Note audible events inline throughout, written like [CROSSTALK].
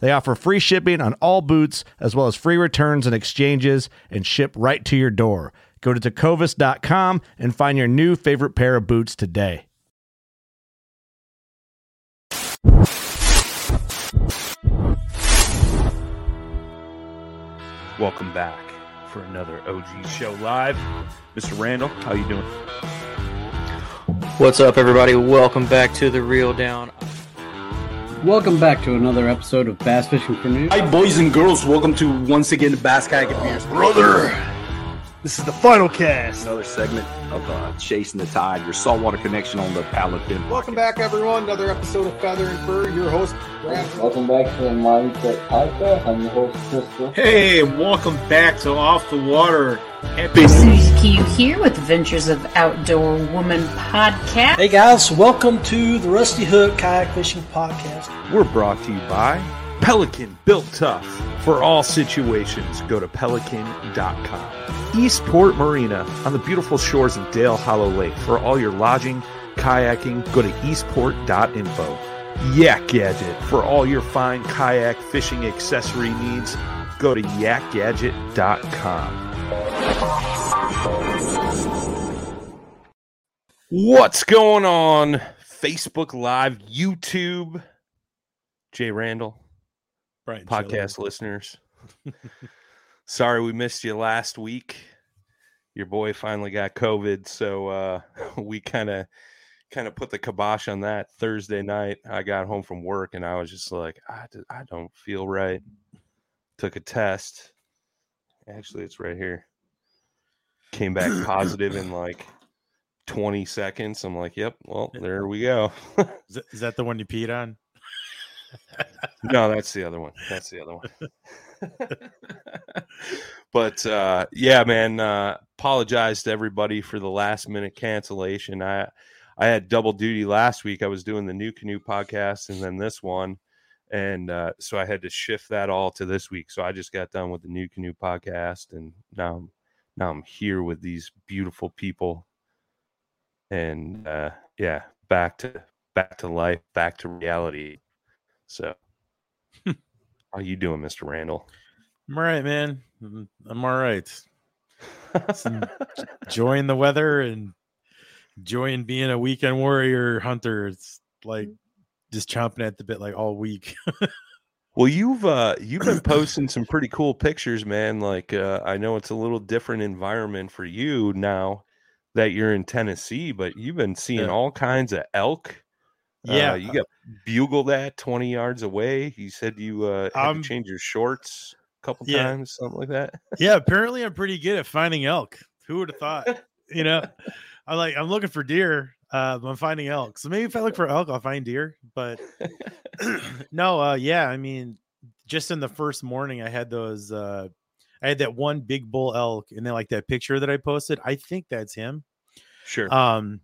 They offer free shipping on all boots, as well as free returns and exchanges, and ship right to your door. Go to tecovas.com and find your new favorite pair of boots today. Welcome back for another OG show live. Mr. Randall, how you doing? What's up, everybody? Welcome back to the Reel Down. Welcome back to another episode of Bass Fishing for News. Hi, boys and girls. Welcome to once again the Bass Kayak Beers. Brother, this is the final cast. Another segment of uh, Chasing the Tide, your saltwater connection on the Pelican. Welcome back, everyone. Another episode of Feather and Fur. Your host, Brad. Welcome back to the Mindset Podcast. I'm your host, Crystal. Hey, welcome back to Off the Water. Happy Susie Q here with Adventures of Outdoor Woman podcast. Hey guys, welcome to the Rusty Hook Kayak Fishing Podcast. We're brought to you by Pelican Built Tough. For all situations, go to pelican.com. Eastport Marina on the beautiful shores of Dale Hollow Lake. For all your lodging, kayaking, go to eastport.info. Yak Gadget. For all your fine kayak fishing accessory needs, go to yakgadget.com. What's going on? Facebook Live, YouTube, Jay Randall, Brian podcast listeners. [LAUGHS] Sorry we missed you last week. Your boy finally got COVID, so uh, [LAUGHS] we kind of kind of put the kibosh on that Thursday night. I got home from work and I was just like, I, I don't feel right. Took a test. Actually, it's right here. Came back [CLEARS THROAT] positive in like 20 seconds. I'm like, yep, well, there we go. [LAUGHS] Is that, the one you peed on? no, that's the other one. That's the other one. [LAUGHS] but uh, yeah, man, uh, apologize to everybody for the last minute cancellation. I I had double duty last week. I was doing the new canoe podcast and then this one, and uh, so I had to shift that all to this week. So I just got done with the new canoe podcast, and now I'm now I'm here with these beautiful people, and uh, yeah, back to back to life, back to reality. So, [LAUGHS] how you doing, Mister Randall? I'm all right, man. I'm- I'm all right. [LAUGHS] Enjoying the weather and enjoying being a weekend warrior hunter. It's like just chomping at the bit like all week. [LAUGHS] Well, you've uh you've been posting [COUGHS] some pretty cool pictures, man. Like uh I know it's a little different environment for you now that you're in Tennessee, but you've been seeing Yeah. all kinds of elk. Yeah. Uh, you got bugled at 20 yards away. You said you uh had Um, to change your shorts a couple yeah. times, something like that. yeah, apparently I'm pretty good at finding elk. Who would have thought? You know, [LAUGHS] I'm like I'm looking for deer. Uh, but I'm finding elk. So maybe if I look for elk, I'll find deer. But [LAUGHS] [CLEARS THROAT] no, uh, yeah, I mean, just in the first morning, I had those. Uh, I had that one big bull elk, and then like that picture that I posted. I think that's him. Sure. Um,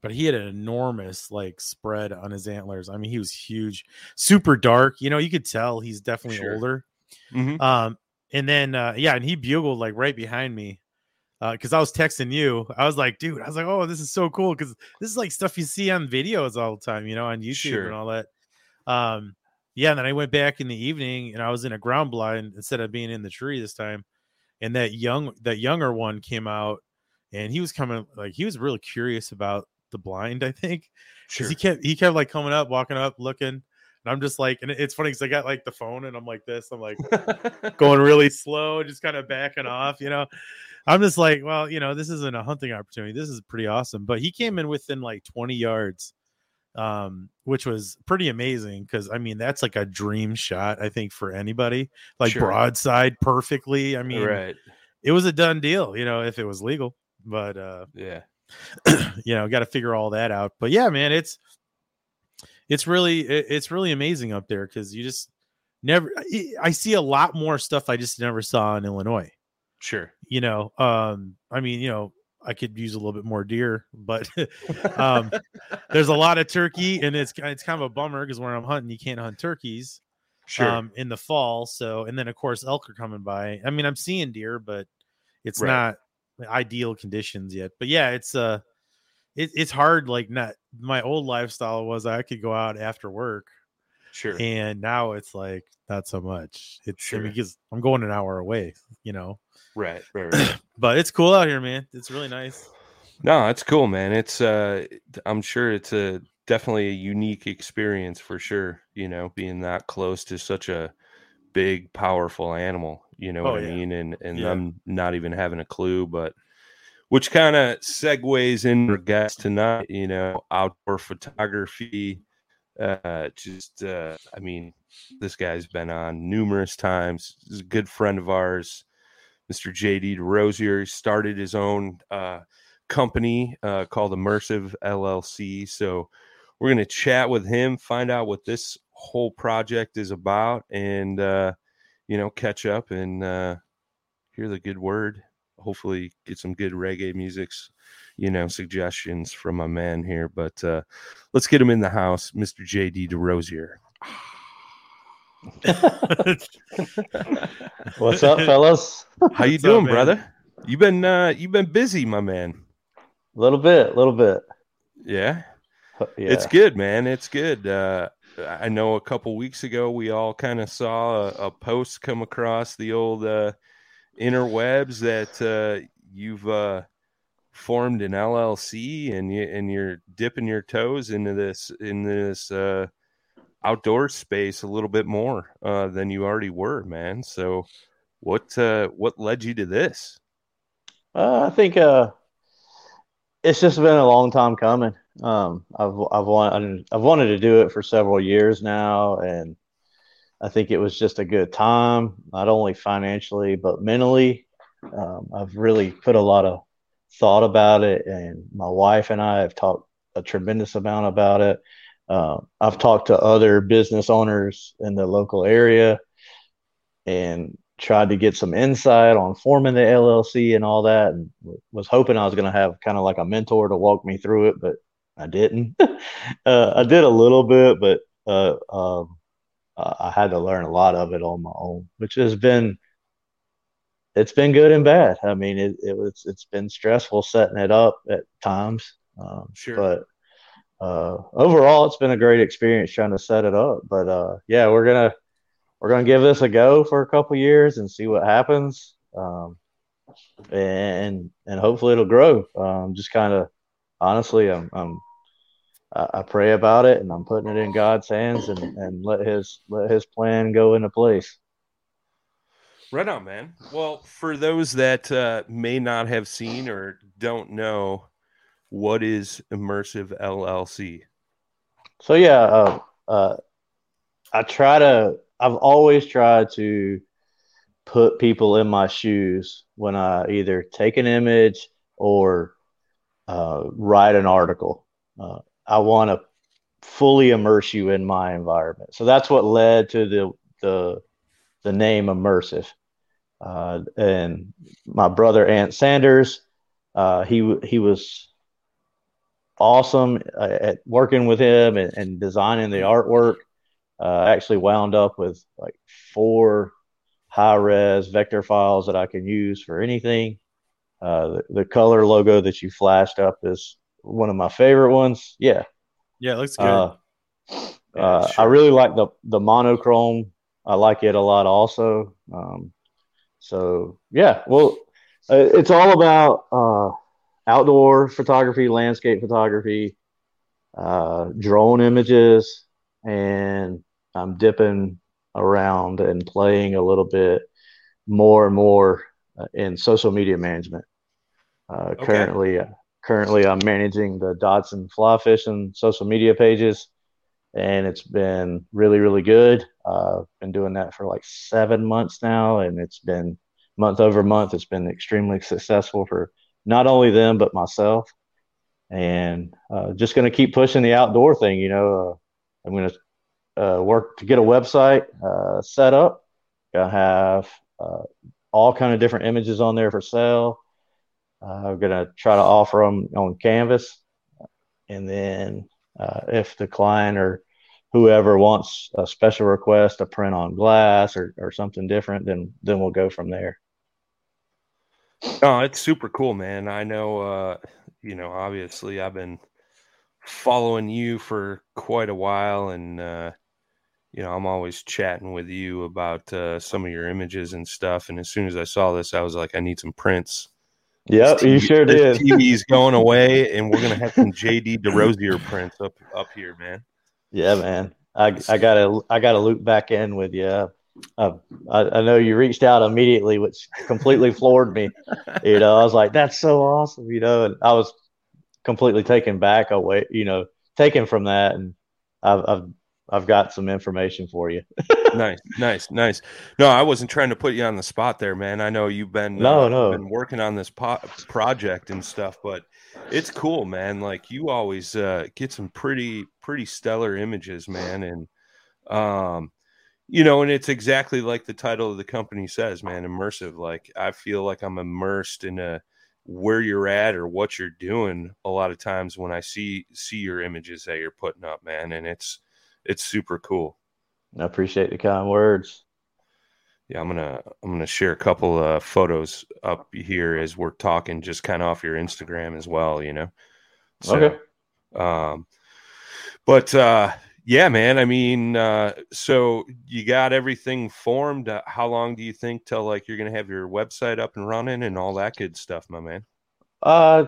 but he had an enormous like spread on his antlers. I mean, he was huge, super dark. You know, you could tell he's definitely Sure. older. Mhm. Um, and then uh, yeah, and he bugled like right behind me because uh, I was texting you. I was like, dude, I was like, oh, this is so cool because this is like stuff you see on videos all the time, you know, on YouTube sure. and all that. Um, yeah, and then I went back in the evening and I was in a ground blind instead of being in the tree this time. And that young that younger one came out and he was coming like he was really curious about the blind, I think. Because sure. he kept he kept like coming up, walking up, looking. And I'm just like, and it's funny because I got like the phone and I'm like this, I'm like [LAUGHS] going really slow, just kind of backing off, you know. I'm just like, well, you know, this isn't a hunting opportunity. This is pretty awesome. But he came in within like 20 yards um, which was pretty amazing because I mean that's like a dream shot I think for anybody like sure. broadside perfectly. I mean, right? It was a done deal, you know, if it was legal. But uh, yeah, [CLEARS THROAT] you know, got to figure all that out. But yeah, man, it's it's really it's really amazing up there because you just never. I see a lot more stuff I just never saw in Illinois. Sure, you know, um, I mean, you know, I could use a little bit more deer, but [LAUGHS] um, there's a lot of turkey, and it's it's kind of a bummer because when I'm hunting, you can't hunt turkeys sure. um, in the fall. So, and then of course elk are coming by. I mean, I'm seeing deer, but it's right. not ideal conditions yet. But yeah, it's uh, it, it's hard. Like not my old lifestyle was I could go out after work, sure, and now it's like not so much. It's sure. I mean, because I'm going an hour away, you know. Right, right, [CLEARS THROAT] right. but it's cool out here, man. It's really nice. No, it's cool, man. It's uh I'm sure it's a definitely a unique experience for sure, you know, being that close to such a big, powerful animal, you know oh, what yeah. I mean? And and yeah. I'm not even having a clue, but which kind of segues in our guest tonight, you know, outdoor photography. Uh just uh I mean, this guy's been on numerous times. He's a good friend of ours Mr. JD DeRosier started his own uh, company uh, called Immersive LLC. So we're going to chat with him, find out what this whole project is about, and uh, you know, catch up and uh, hear the good word. Hopefully, get some good reggae music's, you know, suggestions from my man here. But uh, let's get him in the house, Mr. JD DeRosier. [LAUGHS] What's up, fellas? How you What's doing, up, brother? you've been uh you been busy, my man. A little bit, a little bit. Yeah. yeah. It's good, man. It's good. Uh I know a couple weeks ago we all kind of saw a, a, post come across the old uh interwebs that uh you've uh formed an LLC and you and you're dipping your toes into this in this uh outdoor space a little bit more uh, than you already were, man. So, what uh, what led you to this? I think it's just been a long time coming. Um, I've I've wanted I've wanted to do it for several years now, and I think it was just a good time, not only financially but mentally. Um, I've really put a lot of thought about it, and my wife and I have talked a tremendous amount about it. Uh, I've talked to other business owners in the local area and tried to get some insight on forming the LLC and all that, and was hoping I was going to have kind of like a mentor to walk me through it, but I didn't. [LAUGHS] uh, I did a little bit, but uh, um, I had to learn a lot of it on my own, which has been it's been good and bad. I mean, it, it was it's been stressful setting it up at times, um, sure. but uh, overall, it's been a great experience trying to set it up. But uh, yeah, we're gonna we're gonna give this a go for a couple years and see what happens, um, and and hopefully it'll grow. Um, just kind of honestly, I'm, I'm I pray about it and I'm putting it in God's hands and, and let his let his plan go into place. Right on, man. Well, for those that uh, may not have seen or don't know, what is Immersive LLC? So yeah, uh, uh, I try to. I've always tried to put people in my shoes when I either take an image or uh, write an article. Uh, I want to fully immerse you in my environment. So that's what led to the the the name immersive. Uh, and my brother Ant Sanders, uh, he he was awesome at working with him and, and designing the artwork. Uh, actually wound up with like four high res vector files that I can use for anything. Uh, the, the color logo that you flashed up is one of my favorite ones. Yeah. Yeah, it looks good. Uh, uh, I really like the the monochrome. I like it a lot also. Um, so yeah, well, uh, it's all about uh, outdoor photography, landscape photography, uh, drone images, and I'm dipping around and playing a little bit more and more uh, in social media management. Uh, Okay. Currently, currently I'm managing the Dodson fly fishing social media pages, and it's been really, really good. Uh, been doing that for like seven months now, and it's been month over month. It's been extremely successful for not only them but myself, and uh, just going to keep pushing the outdoor thing. You know, uh, I'm going to uh, work to get a website uh, set up. Gonna have uh, all kind of different images on there for sale. I'm gonna try to offer them on Canvas, and then uh, if the client or whoever wants a special request, a print on glass or, or something different, then then we'll go from there. Oh, it's super cool, man. I know, uh, you know, obviously I've been following you for quite a while, and uh, you know, I'm always chatting with you about uh, some of your images and stuff. And as soon as I saw this, I was like, I need some prints. Yep, you sure did. TV's going [LAUGHS] away, and we're gonna have some JD DeRosier prints up up here, man. Yeah, man. I I gotta I gotta loop back in with you. Uh, I, I know you reached out immediately, which completely floored me. You know, I was like, "That's so awesome," you know, and I was completely taken back away, you know, taken from that, and I've I've I've got some information for you. [LAUGHS] nice, nice, nice. No, I wasn't trying to put you on the spot there, man. I know you've been No, uh, no. been working on this po- project and stuff, but it's cool, man. Like you always uh, get some pretty pretty stellar images, man, and um, you know, and it's exactly like the title of the company says, man, immersive. Like I feel like I'm immersed in a where you're at or what you're doing a lot of times when I see see your images that you're putting up, man, and it's it's super cool. I appreciate the kind words. Yeah, I'm gonna I'm gonna share a couple of photos up here as we're talking, just kind of off your Instagram as well. You know. Okay. Um, but uh, yeah, man. I mean, uh, so you got everything formed. Uh, how long do you think till like you're gonna have your website up and running and all that good stuff, my man? Uh,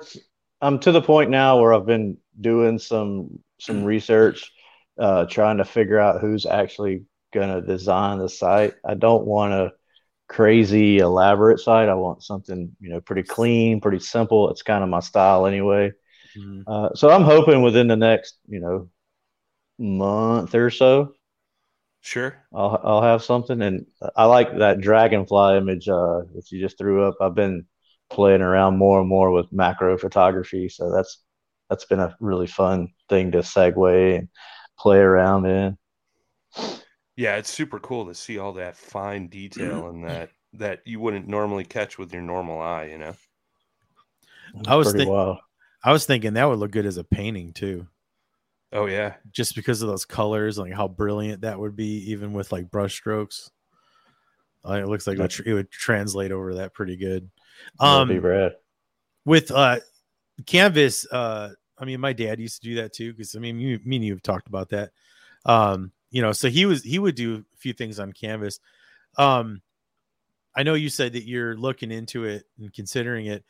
I'm to the point now where I've been doing some some [CLEARS THROAT] research, uh, trying to figure out who's actually gonna design the site. I don't want a crazy elaborate site. I want something, you know, pretty clean, pretty simple. It's kind of my style anyway. Uh, so I'm hoping within the next, you know, month or so, Sure. I'll I'll have something. And I like that dragonfly image uh, that you just threw up. I've been playing around more and more with macro photography, so that's that's been a really fun thing to segue and play around in. Yeah, it's super cool to see all that fine detail and [CLEARS THROAT] that that you wouldn't normally catch with your normal eye. You know. I was pretty think- wild. I was thinking that would look good as a painting too. Oh yeah. Just because of those colors, like how brilliant that would be, even with like brush strokes. Uh, it looks like it would, it would translate over that pretty good. That'd be Um, with uh canvas uh i mean my dad used to do that too because i mean you, me and you have talked about that. Um you know so he was he would do a few things on canvas. Um i know you said that you're looking into it and considering it.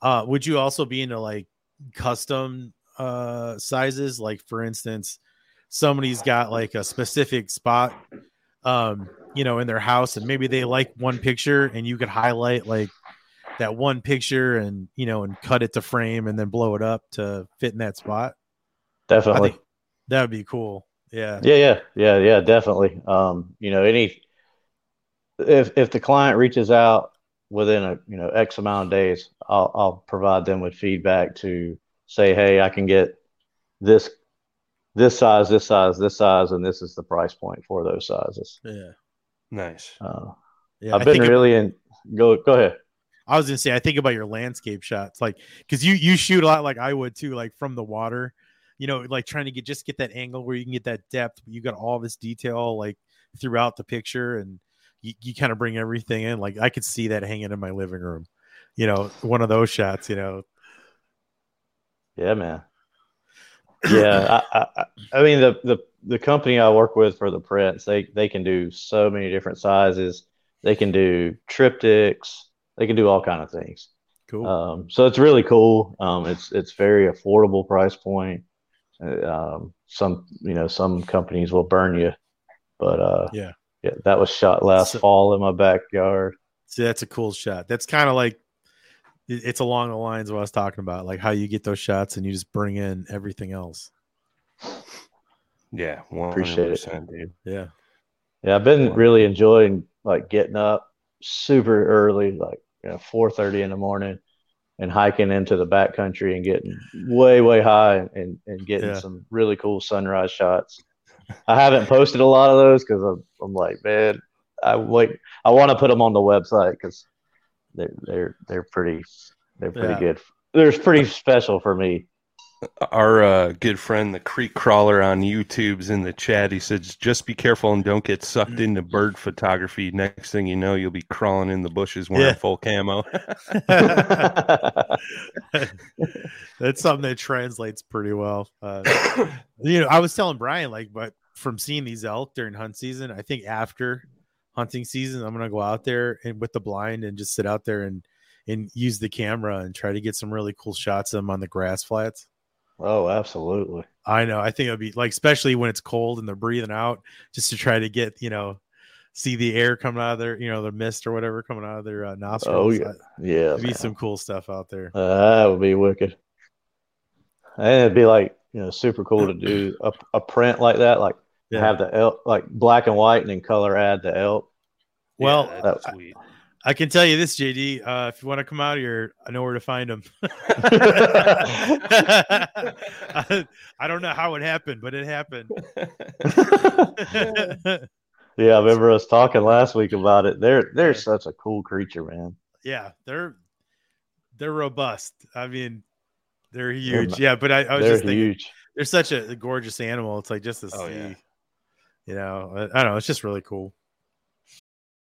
Uh would you also be into like custom uh sizes? Like for instance somebody's got like a specific spot um you know in their house and maybe they like one picture and you could highlight like that one picture and you know and cut it to frame and then blow it up to fit in that spot Definitely. That would be cool yeah Yeah, yeah, yeah, yeah, definitely. Um, you know, any if if the client reaches out within a you know X amount of days, I'll I'll provide them with feedback to say, hey, I can get this this size, this size, this size, and this is the price point for those sizes. yeah Nice. Uh, yeah I've I been think really in. Go go ahead. I was gonna say I think about your landscape shots, like because you you shoot a lot like I would too, like from the water, you know, like trying to get just get that angle where you can get that depth. You got all this detail like throughout the picture, and you, you kind of bring everything in. Like I could see that hanging in my living room, you know, one of those shots, you know. Yeah, man. Yeah, I, I, I mean the the the company I work with for the prints, they they can do so many different sizes. They can do triptychs. They can do all kind of things. Cool. Um, so it's really cool. Um, it's it's very affordable price point. Uh, um, some you know some companies will burn you, but uh, Yeah. yeah, that was shot last So- fall in my backyard. See, that's a cool shot. That's kind of like it's along the lines of what I was talking about, like how you get those shots and you just bring in everything else. Yeah, one Appreciate it. dude. Yeah. Yeah, I've been really enjoying like getting up super early, like you know, four thirty in the morning, and hiking into the backcountry and getting way, way high and, and getting Yeah. some really cool sunrise shots. I haven't posted a lot of those because I'm, I'm like, man, I wait, I want to put them on the website because they're they're they're pretty they're pretty Yeah. good. They're pretty special for me. Our uh, good friend, the Creek Crawler on YouTube's in the chat. He says, "Just be careful and don't get sucked into bird photography. Next thing you know, you'll be crawling in the bushes wearing Yeah. full camo." [LAUGHS] [LAUGHS] That's something that translates pretty well. Uh, you know, I was telling Brian, like, but from seeing these elk during hunt season, I think after hunting season, I'm gonna go out there and with the blind and just sit out there and and use the camera and try to get some really cool shots of them on the grass flats. Oh, absolutely. I know. I think it'd be like, especially when it's cold and they're breathing out, just to try to get, you know, see the air coming out of their, you know, the mist or whatever coming out of their uh, nostrils. Oh yeah, yeah. There'd be some cool stuff out there. Uh, that would be wicked. And it'd be like, you know, super cool to do a, a print like that, like Yeah. have the elk, like black and white, and then color add the elk. Well, That- sweet. I can tell you this, JD. Uh, if you want to come out here, I know where to find them. I, [LAUGHS] I don't know how it happened, but it happened. [LAUGHS] [LAUGHS] yeah, I remember us talking last week about it. They're they're such a cool creature, man. yeah, they're they're robust. I mean, they're They're huge. yeah, but I, I was they're just thinking, huge. they're such a gorgeous animal. It's like just to Oh, see, yeah. you know, I, I don't know. It's just really cool.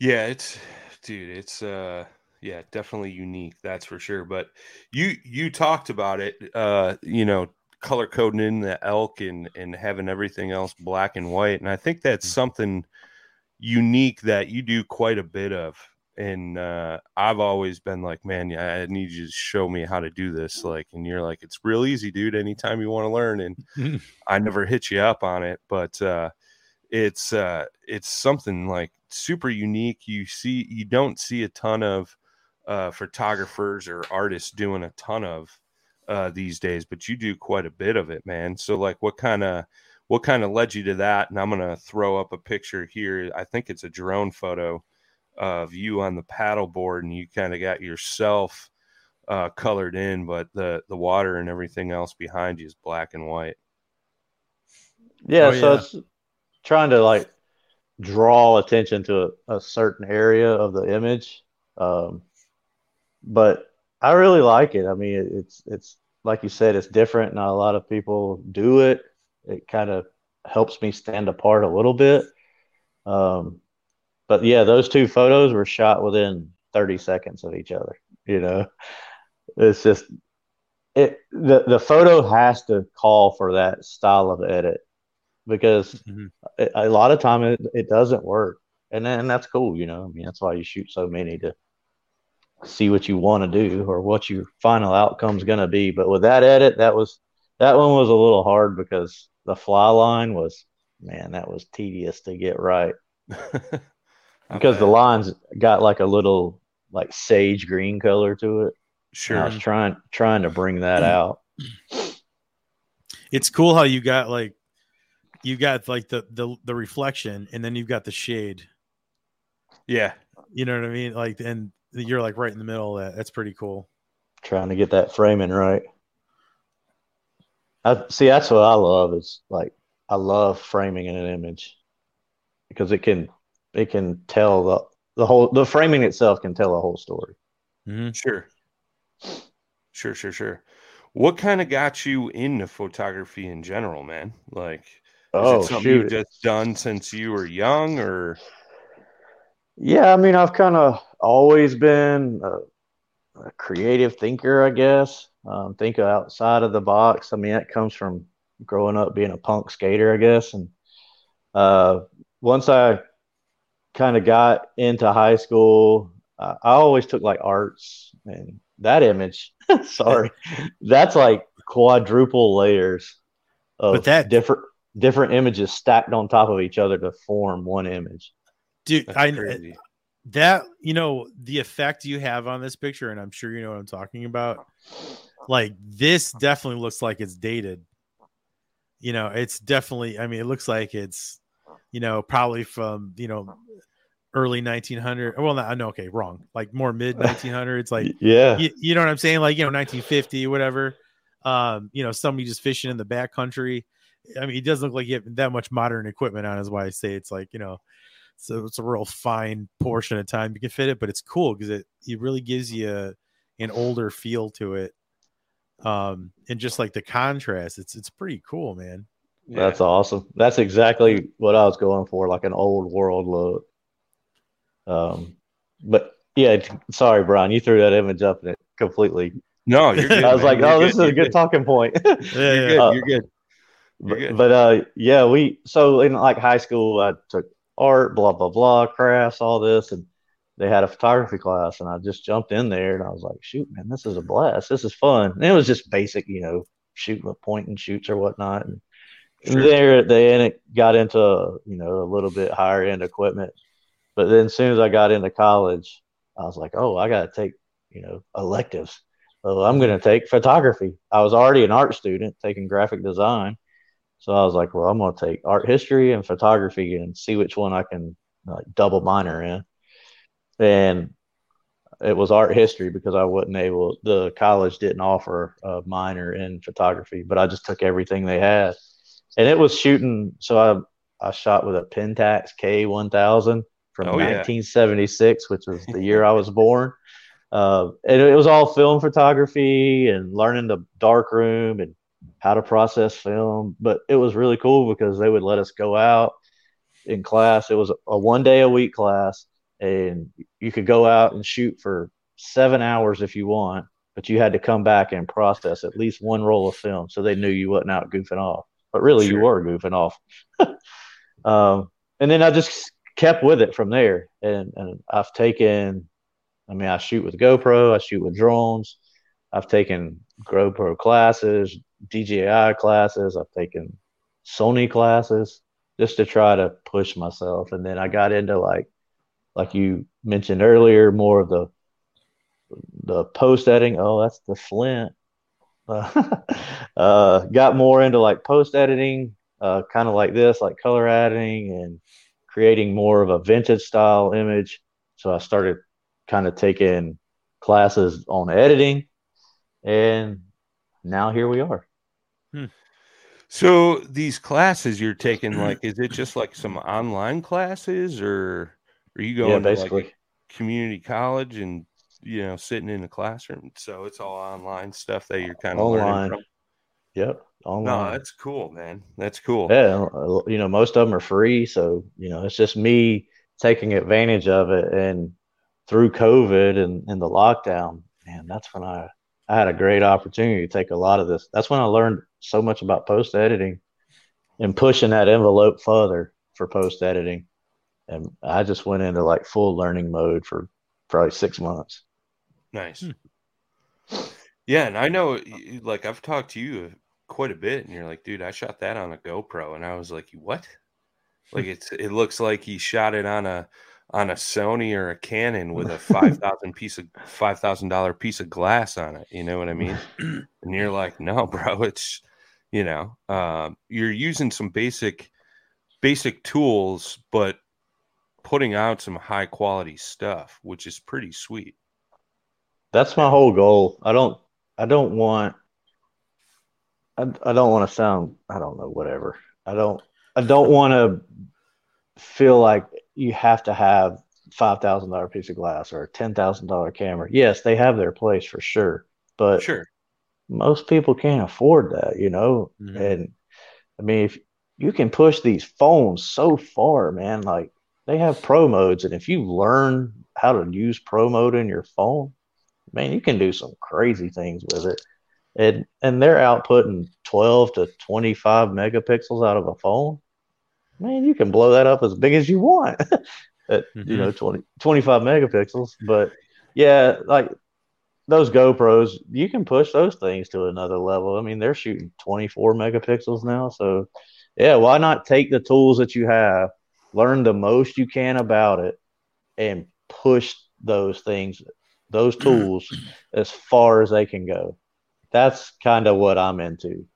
Yeah, it's dude, it's uh yeah, definitely unique, that's for sure. But you you talked about it, uh, you know, color coding in the elk and and having everything else black and white. And I think that's something unique that you do quite a bit of. And uh I've always been like, man, yeah, I need you to show me how to do this. Like, and you're like, it's real easy, dude. Anytime you want to learn. And [LAUGHS] I never hit you up on it, but uh it's uh it's something like super unique. You see you don't see a ton of uh photographers or artists doing a ton of uh these days but you do quite a bit of it man. So like what kind of what kind of led you to that? And i'm gonna throw up a picture here. I think it's a drone photo of you on the paddleboard and you kind of got yourself uh colored in but the the water and everything else behind you is black and white. Yeah, Oh, so yeah. it's trying to like draw attention to a, a certain area of the image. Um, but I really like it. I mean, it, it's it's like you said, it's different. Not a lot of people do it. It kind of helps me stand apart a little bit. Um, but yeah, those two photos were shot within 30 seconds of each other. You know, it's just it the the photo has to call for that style of edit because Mhm. a, a lot of time it, it doesn't work. And then that's cool you know i mean that's why you shoot so many to see what you want to do or what your final outcome's going to be. But with that edit that was that one was a little hard because the fly line was man that was tedious to get right. [LAUGHS] Because the lines got like a little like sage green color to it. And i was Sure. trying trying to bring that [CLEARS THROAT] out. It's cool how you got like you got like the the the reflection and then you've got the shade Yeah. You know what I mean? Like, and you're like right in the middle of that. That's pretty cool. Trying to get that framing right. I see. That's what I love. Is like I love framing in an image because it can it can tell the the whole the framing itself can tell a whole story. Mm-hmm. Sure. Sure, sure, sure. What kind of got you into photography in general, man? Like, oh, is it something shoot. you've just done since you were young, or Yeah, I mean, I've kind of always been a, a creative thinker, I guess. Um, think outside of the box. I mean, that comes from growing up being a punk skater, I guess. And uh, once I kind of got into high school, I, I always took like arts and that image. [LAUGHS] sorry, that's like quadruple layers of But that- different different images stacked on top of each other to form one image. dude That's i crazy. that you know the effect you have on this picture and i'm sure you know what i'm talking about like this definitely looks like it's dated. You know it's definitely i mean it looks like it's you know probably from you know early 1900 well not no okay wrong like more mid [LAUGHS] 1900s like yeah, you, you know what i'm saying? Like you know 1950 whatever. Um you know somebody just fishing in the back country i mean he doesn't look like he have that much modern equipment on is why i say it's like you know so it's a real fine portion of time you can fit it but it's cool because it it really gives you a, an older feel to it um and just like the contrast it's it's pretty cool man That's awesome. That's exactly what I was going for, like an old world look. Um, but yeah, sorry, Brian, you threw that image up and it completely. no? You're [LAUGHS] good. I was man. like, You're oh, this is You're a good talking point. [LAUGHS] yeah, You're yeah. good. Uh, You're good. But, but uh, yeah, we so in like high school, I took art, blah blah blah, crafts, all this, and they had a photography class, and I just jumped in there, and I was like, shoot, man, this is a blast. This is fun. And it was just basic, you know, shooting with point and shoots or whatnot. And Sure. there, then it got into you know a little bit higher end equipment. But then, as soon as I got into college, I was like, oh, I got to take you know electives. So I'm going to take photography. I was already an art student taking graphic design. So I was like, well, I'm going to take art history and photography and see which one I can like double minor in. And it was art history because I wasn't able, the college didn't offer a minor in photography, but I just took everything they had. And it was shooting. So I, I shot with a Pentax K1000 from Oh, yeah. 1976, which was the year I was born. [LAUGHS] Uh, and it was all film photography and learning the dark room and how to process film. But it was really cool because they would let us go out in class. It was a one day a week class, and you could go out and shoot for seven hours if you want, but you had to come back and process at least one roll of film so they knew you wasn't out goofing off. But really, you were goofing off. [LAUGHS] um, and then I just kept with it from there. And, and I've taken, I mean, I shoot with GoPro, I shoot with drones. I've taken GoPro classes, DJI classes. I've taken Sony classes just to try to push myself. And then I got into like, like you mentioned earlier, more of the the post editing. Oh, that's the Flint. Uh, [LAUGHS] uh, got more into like post editing, uh, kind of like this, like color adding and creating more of a vintage style image. So I started kind of taking classes on editing, and now here we are. So these classes you're taking, [CLEARS THROAT] like, is it just like some online classes, or are you going to like basically. a community college and you know sitting in a classroom? So it's all online stuff that you're kind of learning Online. from. Yep, No, that's cool, man. That's cool. Yeah, uh, you know, most of them are free, so you know, it's just me taking advantage of it. And through COVID and, and the lockdown, man, that's when I I had a great opportunity to take a lot of this. That's when I learned so much about post editing and pushing that envelope further for post editing. And I just went into like full learning mode for probably six months. Nice. Hmm. Yeah, and I know, like, I've talked to you quite a bit, and you're like, dude, I shot that on a GoPro, and I was like, what? Like, it's it looks like he shot it on a on a Sony or a Canon with a [LAUGHS] five thousand piece of five thousand dollar piece of glass on it. You know what I mean? [CLEARS THROAT] and you're like, no, bro, it's you know, um, you're using some basic basic tools, but putting out some high quality stuff, which is pretty sweet. That's my whole goal. I don't I don't want I, I don't want to sound I don't know whatever. I don't I don't want to feel like you have to have five thousand dollar piece of glass or a ten thousand dollar camera. Yes, they have their place for sure, but sure, most people can't afford that, you know. Mm-hmm. And I mean, if you can push these phones so far, man, like they have pro modes, and if you learn how to use pro mode in your phone, man, you can do some crazy things with it. And and they're outputting twelve to twenty five megapixels out of a phone. Man, you can blow that up as big as you want. [LAUGHS] at mm-hmm. you know 20, 25 megapixels. But yeah, like those GoPros, you can push those things to another level. I mean, they're shooting 24 megapixels now. So yeah, why not take the tools that you have, learn the most you can about it, and push those things, those tools [CLEARS THROAT] as far as they can go. That's kind of what I'm into.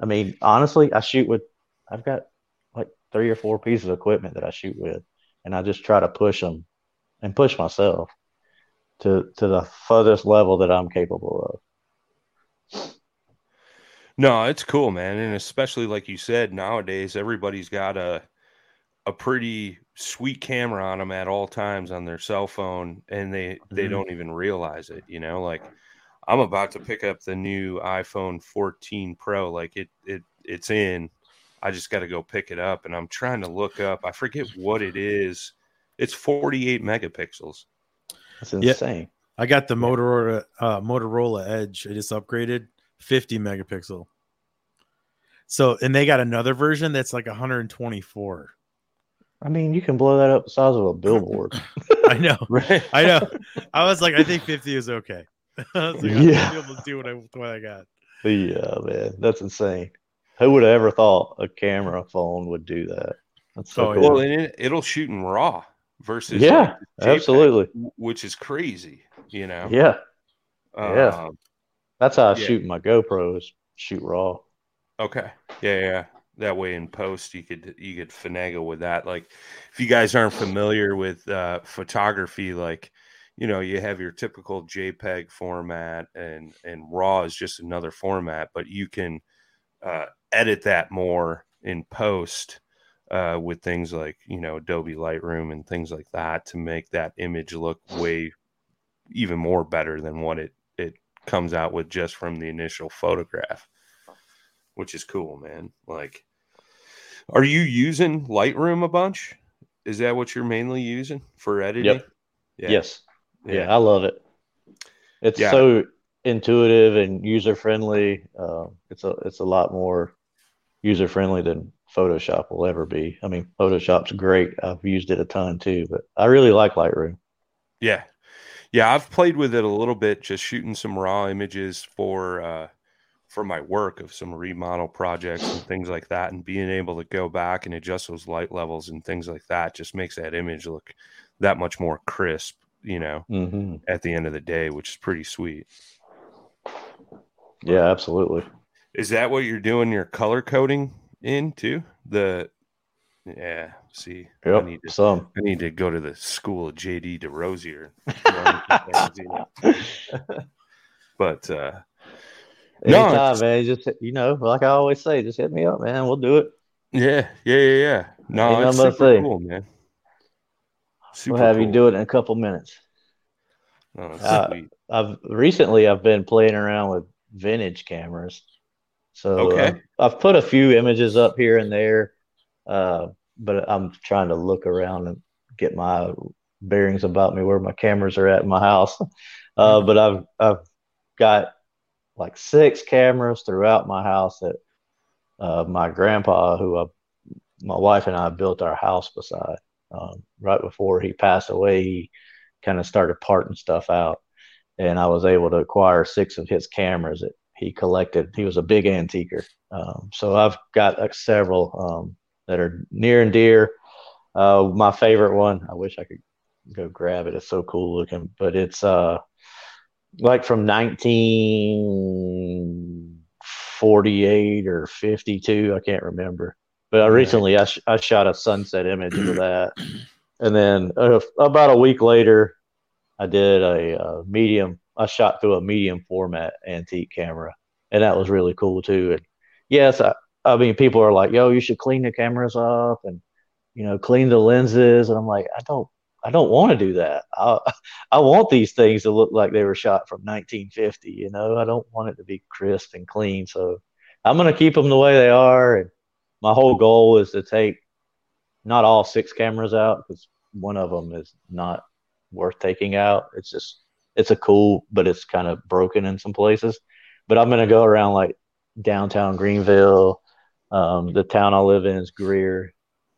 I mean, honestly, I shoot with I've got three or four pieces of equipment that I shoot with, and I just try to push them and push myself to to the furthest level that I'm capable of. No, it's cool, man, and especially like you said, nowadays everybody's got a a pretty sweet camera on them at all times on their cell phone, and they mm-hmm. they don't even realize it. You know, like I'm about to pick up the new iPhone 14 Pro, like it it it's in I just got to go pick it up. And I'm trying to look up, I forget what it is. It's 48 megapixels. That's insane. Yeah, I got the Motorola uh, Motorola Edge. I just upgraded 50 megapixel. So, and they got another version that's like 124. I mean, you can blow that up the size of a billboard. [LAUGHS] I know, [LAUGHS] right? I know. I was like, I think 50 is okay. [LAUGHS] I was like, yeah. i able to do what I, what I got. Yeah, man, that's insane. Who would have ever thought a camera phone would do that? That's so oh, cool. Well, and it, will shoot in RAW versus yeah, like absolutely, which is crazy. You know, yeah, yeah. Um, That's how I yeah. shoot my GoPros. Shoot RAW. Okay. Yeah, yeah. That way in post you could you could finagle with that. Like if you guys aren't familiar with uh, photography, like you know you have your typical JPEG format and and RAW is just another format, but you can uh, edit that more in post uh, with things like you know Adobe Lightroom and things like that to make that image look way even more better than what it it comes out with just from the initial photograph, which is cool, man. Like, are you using Lightroom a bunch? Is that what you're mainly using for editing? Yep. Yeah. Yes. Yeah. yeah, I love it. It's yeah. so intuitive and user friendly. Uh, it's a it's a lot more user friendly than Photoshop will ever be. I mean, Photoshop's great. I've used it a ton too, but I really like Lightroom. Yeah, yeah, I've played with it a little bit, just shooting some raw images for uh, for my work of some remodel projects and things like that, and being able to go back and adjust those light levels and things like that just makes that image look that much more crisp. You know, mm-hmm. at the end of the day, which is pretty sweet. Yeah, absolutely. Is that what you're doing your color coding in too? The yeah, see, yep, I need to some. I need to go to the school of JD DeRosier. [LAUGHS] but uh Anytime, no, man. Just you know, like I always say, just hit me up, man. We'll do it. Yeah, yeah, yeah, yeah. No, Ain't it's super cool, man. Super we'll have cool. you do it in a couple minutes. Oh, uh, I've recently I've been playing around with vintage cameras. So okay. uh, I've put a few images up here and there, uh, but I'm trying to look around and get my bearings about me where my cameras are at in my house. [LAUGHS] Uh, but I've I've got like six cameras throughout my house that uh, my grandpa, who I, my wife and I built our house beside, um, right before he passed away, he kind of started parting stuff out and I was able to acquire six of his cameras that he collected. He was a big antiquer, um, so I've got uh, several um, that are near and dear. Uh, my favorite one, I wish I could go grab it. It's so cool looking, but it's uh, like from 1948 or 52. I can't remember. But I recently I, sh- I shot a sunset image of that, and then uh, about a week later, I did a, uh medium. I shot through a medium format antique camera, and that was really cool too. And yes, I, I mean people are like, "Yo, you should clean the cameras up and you know clean the lenses," and I'm like, I don't. I don't want to do that. I [LAUGHS] I want these things to look like they were shot from 1950. You know, I don't want it to be crisp and clean. So I'm gonna keep them the way they are. And my whole goal is to take not all six cameras out because one of them is not worth taking out. It's just it's a cool, but it's kind of broken in some places. But I'm gonna go around like downtown Greenville. Um, the town I live in is Greer,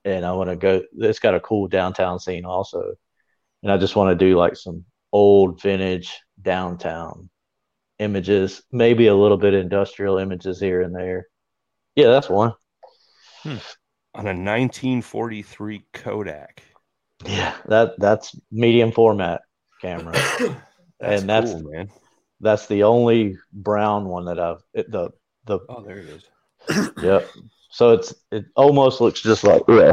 and I want to go. It's got a cool downtown scene also, and I just want to do like some old vintage downtown images, maybe a little bit industrial images here and there. Yeah, that's one. Hmm. On a 1943 Kodak. Yeah, that that's medium format camera, [COUGHS] and that's cool, man. that's the only brown one that I've it, the the Oh, there it is. [COUGHS] Yep. So it's it almost looks just like yeah.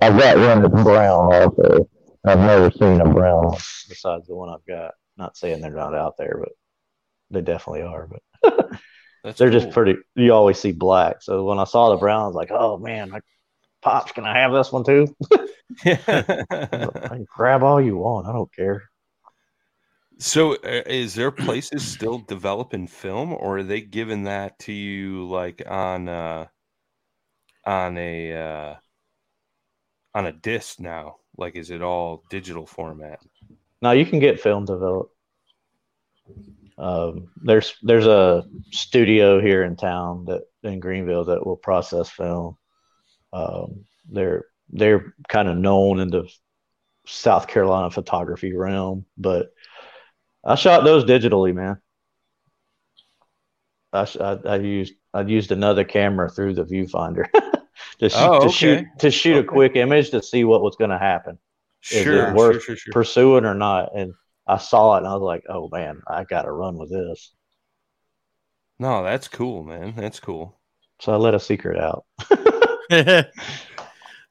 I've got one that's brown also. I've never seen a brown one besides the one I've got. Not saying they're not out there, but they definitely are. But [LAUGHS] they're just pretty. You always see black. So when I saw the brown, I was like, oh man, pops, can I have this one too? [LAUGHS] I can grab all you want. I don't care. So, uh, is there places still developing film, or are they giving that to you like on uh, on a uh, on a disc now? Like, is it all digital format? Now you can get film developed. Um, there's there's a studio here in town that in Greenville that will process film. Um, they're they're kind of known in the South Carolina photography realm, but I shot those digitally, man. I, I, I used I used another camera through the viewfinder [LAUGHS] to, shoot, Oh, to shoot to shoot a quick image to see what was going to happen. Is it worth sure, sure, sure. pursuing or not? And I saw it and I was like, oh man, I got to run with this. No, that's cool, man. That's cool. So I let a secret out. [LAUGHS] [LAUGHS]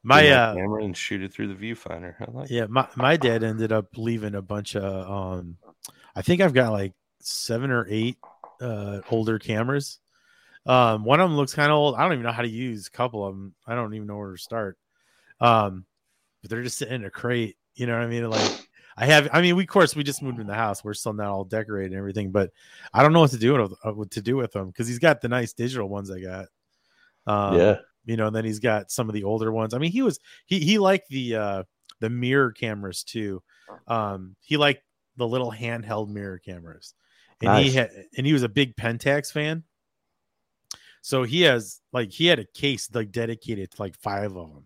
my uh, camera and shoot it through the viewfinder. I like. yeah, my my dad ended up leaving a bunch of um, I think I've got like seven or eight uh older cameras. Um, one of them looks kind of old. I don't even know how to use a couple of them. I don't even know where to start. Um, but they're just sitting in a crate. You know what I mean? Like I have. I mean, we of course we just moved in the house. We're still not all decorated and everything, but I don't know what to do with uh, what to do with them because he's got the nice digital ones I got. Um, Yeah. You know, and then he's got some of the older ones. I mean, he was he he liked the uh the mirror cameras too. Um, he liked the little handheld mirror cameras, and he had and he was a big Pentax fan. So he has like he had a case like dedicated to like five of them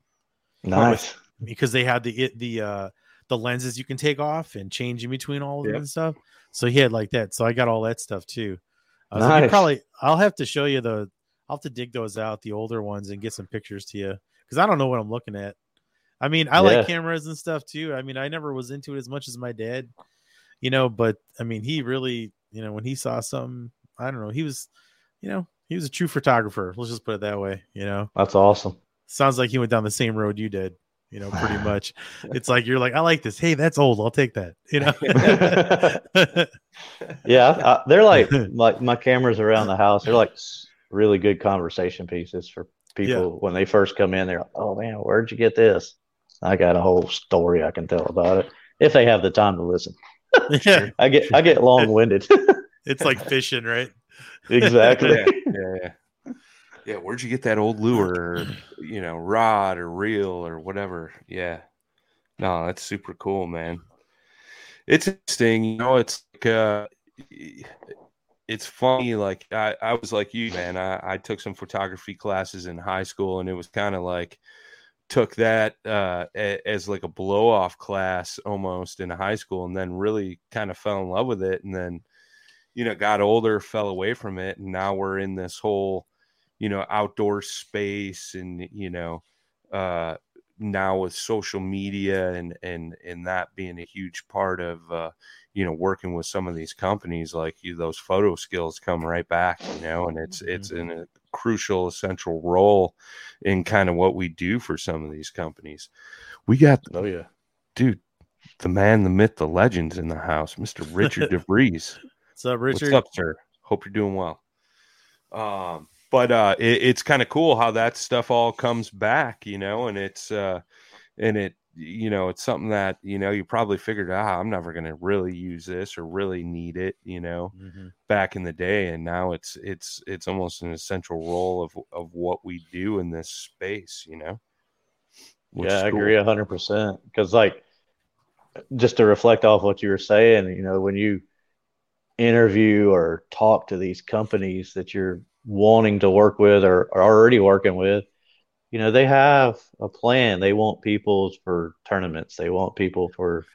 Nice. because they had the it, the uh the lenses you can take off and change in between all of them and stuff. So he had like that. So I got all that stuff too. Uh, so Nice. probably I'll have to show you the I'll have to dig those out, the older ones, and get some pictures to you because I don't know what I'm looking at. I mean, I Yeah. like cameras and stuff too. I mean, I never was into it as much as my dad, you know, but I mean, he really, you know, when he saw something, I don't know, he was, you know, he was a true photographer. Let's just put it that way, you know. That's awesome. Sounds like he went down the same road you did, you know, pretty [LAUGHS] much. it's like you're like, I like this. Hey, that's old. I'll take that. You know. [LAUGHS] [LAUGHS] Yeah, I, they're like like my cameras around the house. They're like really good conversation pieces for people when they first come in. They're like, "Oh man, where'd you get this?" I got a whole story I can tell about it if they have the time to listen. [LAUGHS] yeah. I get I get long winded. [LAUGHS] It's like [LAUGHS] fishing, right? exactly. Yeah, yeah, yeah. Yeah, where'd you get that old lure or you know, rod or reel or whatever? Yeah. No, that's super cool, man. It's interesting, you know, it's like uh it's funny, like I, I was like you, man. I, I took some photography classes in high school and it was kind of like took that uh as like a blow off class almost in high school and then really kind of fell in love with it and then you know got older fell away from it and now we're in this whole you know outdoor space and you know uh now with social media and and and that being a huge part of uh you know working with some of these companies like you those photo skills come right back you know and it's it's in a crucial, essential role in kind of what we do for some of these companies. We got, oh yeah, dude, the man, the myth, the legends in the house, Mister Richard [LAUGHS] DeVries. What's up, Richard? What's up, sir? Hope you're doing well. Um, but uh, it, it's kind of cool how that stuff all comes back, you know, and it's uh, and it you know it's something that you know you probably figured out ah, i'm never going to really use this or really need it you know mm-hmm. back in the day and now it's it's it's almost an essential role of of what we do in this space you know yeah i cool. agree 100% because like just to reflect off what you were saying you know when you interview or talk to these companies that you're wanting to work with or are already working with you know they have a plan. They want people for tournaments. They want people for